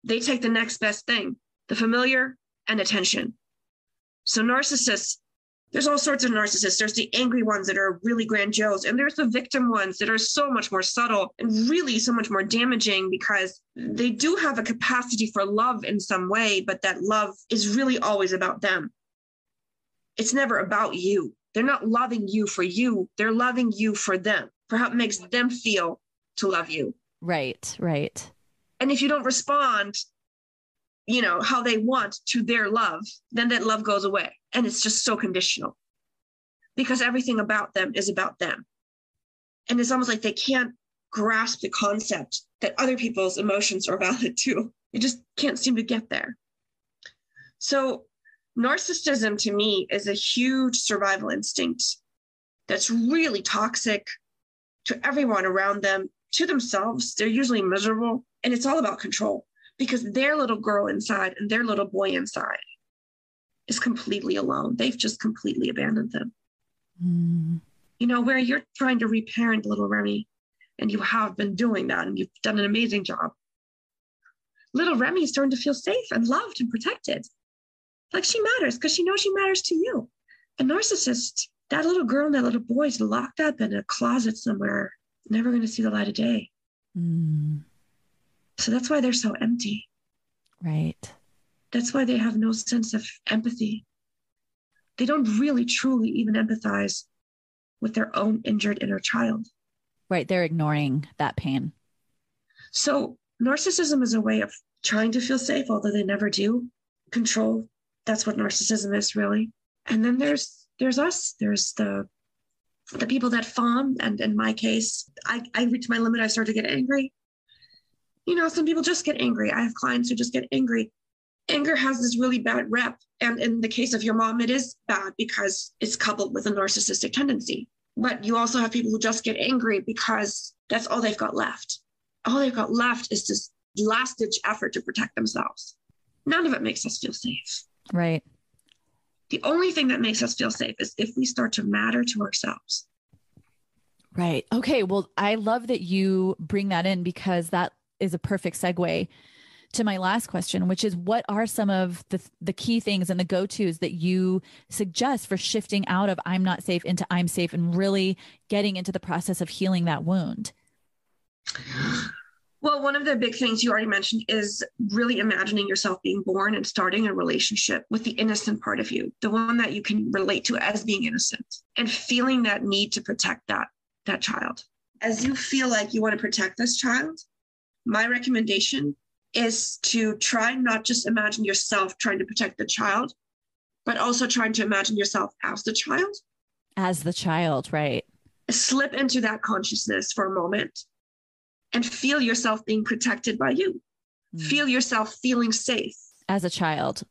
they take the next best thing the familiar and attention. So narcissists there's all sorts of narcissists. There's the angry ones that are really grandiose, and there's the victim ones that are so much more subtle and really so much more damaging because they do have a capacity for love in some way, but that love is really always about them. It's never about you. They're not loving you for you, they're loving you for them, for how it makes them feel to love you. Right, right. And if you don't respond, you know, how they want to their love, then that love goes away. And it's just so conditional because everything about them is about them. And it's almost like they can't grasp the concept that other people's emotions are valid too. They just can't seem to get there. So, narcissism to me is a huge survival instinct that's really toxic to everyone around them, to themselves. They're usually miserable, and it's all about control because their little girl inside and their little boy inside is completely alone. They've just completely abandoned them. Mm. You know, where you're trying to reparent little Remy, and you have been doing that, and you've done an amazing job. Little Remy is starting to feel safe and loved and protected. Like she matters because she knows she matters to you. A narcissist, that little girl and that little boy is locked up in a closet somewhere, never going to see the light of day. Mm. So that's why they're so empty. Right. That's why they have no sense of empathy. They don't really, truly even empathize with their own injured inner child. Right. They're ignoring that pain. So, narcissism is a way of trying to feel safe, although they never do. Control. That's what narcissism is, really. And then there's there's us. There's the the people that fawn. And in my case, I, I reach my limit. I start to get angry you know, some people just get angry. I have clients who just get angry. Anger has this really bad rep. And in the case of your mom, it is bad because it's coupled with a narcissistic tendency. But you also have people who just get angry because that's all they've got left. All they've got left is this last ditch effort to protect themselves. None of it makes us feel safe. Right. The only thing that makes us feel safe is if we start to matter to ourselves. Right. Okay. Well, I love that you bring that in because that is a perfect segue to my last question, which is what are some of the the key things and the go-tos that you suggest for shifting out of I'm not safe into I'm safe and really getting into the process of healing that wound? Well, one of the big things you already mentioned is really imagining yourself being born and starting a relationship with the innocent part of you, the one that you can relate to as being innocent, and feeling that need to protect that that child. As you feel like you want to protect this child, my recommendation is to try not just imagine yourself trying to protect the child, but also trying to imagine yourself as the child. As the child, right. Slip into that consciousness for a moment and feel yourself being protected by you. Mm. Feel yourself feeling safe. As a child.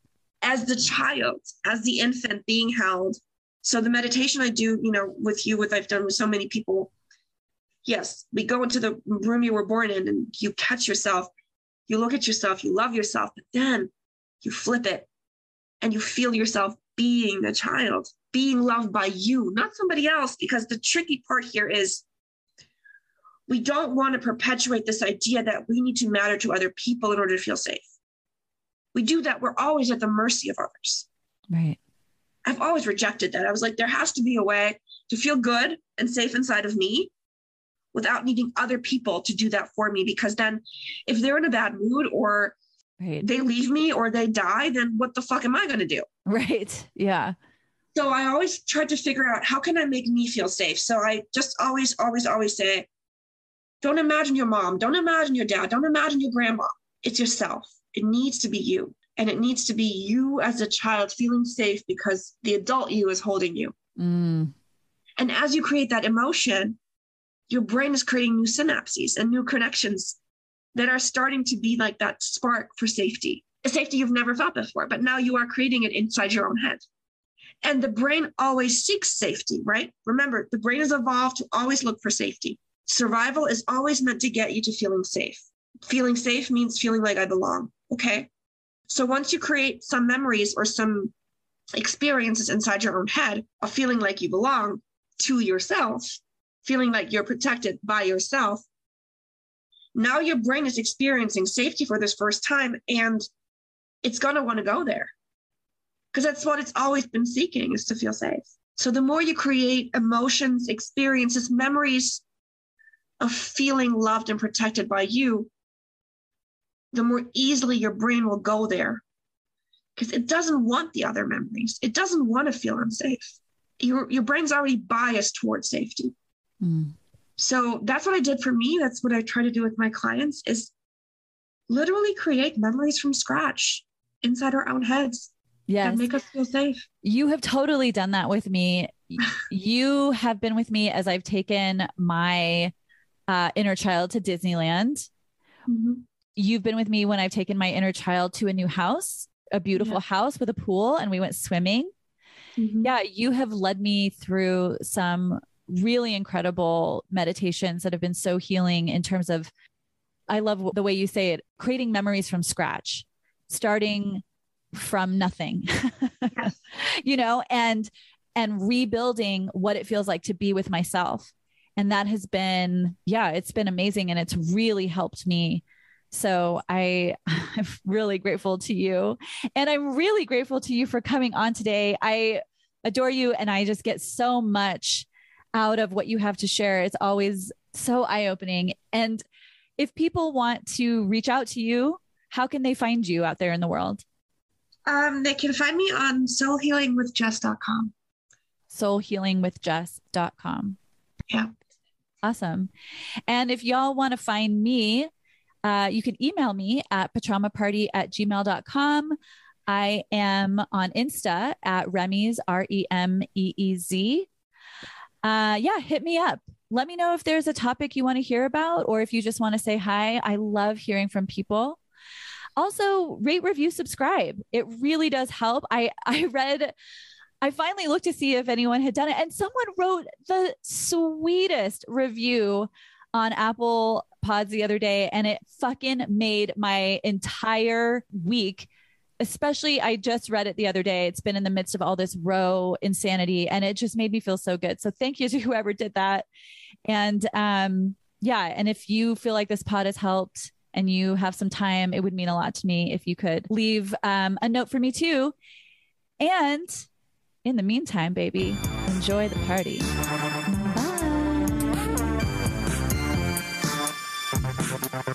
As the child, as the infant being held. So the meditation I do, you know, with you, with I've done with so many people. Yes, we go into the room you were born in and you catch yourself. You look at yourself, you love yourself, but then you flip it and you feel yourself being a child, being loved by you, not somebody else. Because the tricky part here is we don't want to perpetuate this idea that we need to matter to other people in order to feel safe. We do that, we're always at the mercy of others. Right. I've always rejected that. I was like, there has to be a way to feel good and safe inside of me without needing other people to do that for me. Because then, if they're in a bad mood or right. they leave me or they die, then what the fuck am I going to do? Right. Yeah. So I always tried to figure out how can I make me feel safe. So I just always, always, always say, don't imagine your mom. Don't imagine your dad. Don't imagine your grandma. It's yourself. It needs to be you. And it needs to be you as a child feeling safe because the adult you is holding you. Mm. And as you create that emotion, your brain is creating new synapses and new connections that are starting to be like that spark for safety, a safety you've never felt before, but now you are creating it inside your own head. And the brain always seeks safety, right? Remember, the brain is evolved to always look for safety. Survival is always meant to get you to feeling safe. Feeling safe means feeling like I belong. Okay. So once you create some memories or some experiences inside your own head of feeling like you belong to yourself, feeling like you're protected by yourself, now your brain is experiencing safety for this first time and it's going to want to go there because that's what it's always been seeking is to feel safe. So the more you create emotions, experiences, memories of feeling loved and protected by you, the more easily your brain will go there because it doesn't want the other memories. It doesn't want to feel unsafe. Your, your brain's already biased towards safety. Mm. So that's what I did for me. That's what I try to do with my clients is literally create memories from scratch inside our own heads. Yes. And make us feel safe. You have totally done that with me. you have been with me as I've taken my uh, inner child to Disneyland. Mm-hmm. You've been with me when I've taken my inner child to a new house, a beautiful yeah. house with a pool, and we went swimming. Mm-hmm. Yeah, you have led me through some really incredible meditations that have been so healing in terms of, I love the way you say it, creating memories from scratch, starting from nothing, yes. you know, and and rebuilding what it feels like to be with myself and that has been yeah it's been amazing and it's really helped me so I, I'm really grateful to you. And I'm really grateful to you for coming on today. I adore you and I just get so much out of what you have to share. It's always so eye opening. And if people want to reach out to you, how can they find you out there in the world? Um, they can find me on soulhealingwithjess.com. Soulhealingwithjess.com. Yeah. Awesome. And if y'all want to find me, uh, you can email me at patraumaparty at gmail.com. I am on Insta at Remy's, R E M E E Z. Uh, yeah, hit me up. Let me know if there's a topic you want to hear about or if you just want to say hi. I love hearing from people. Also, rate, review, subscribe. It really does help. I I read I finally looked to see if anyone had done it, and someone wrote the sweetest review on Apple pods the other day and it fucking made my entire week especially I just read it the other day. It's been in the midst of all this Roe insanity and it just made me feel so good. So thank you to whoever did that. And um yeah, and if you feel like this pod has helped and you have some time, it would mean a lot to me if you could leave um, a note for me too. And in the meantime, baby, enjoy the party. Bye.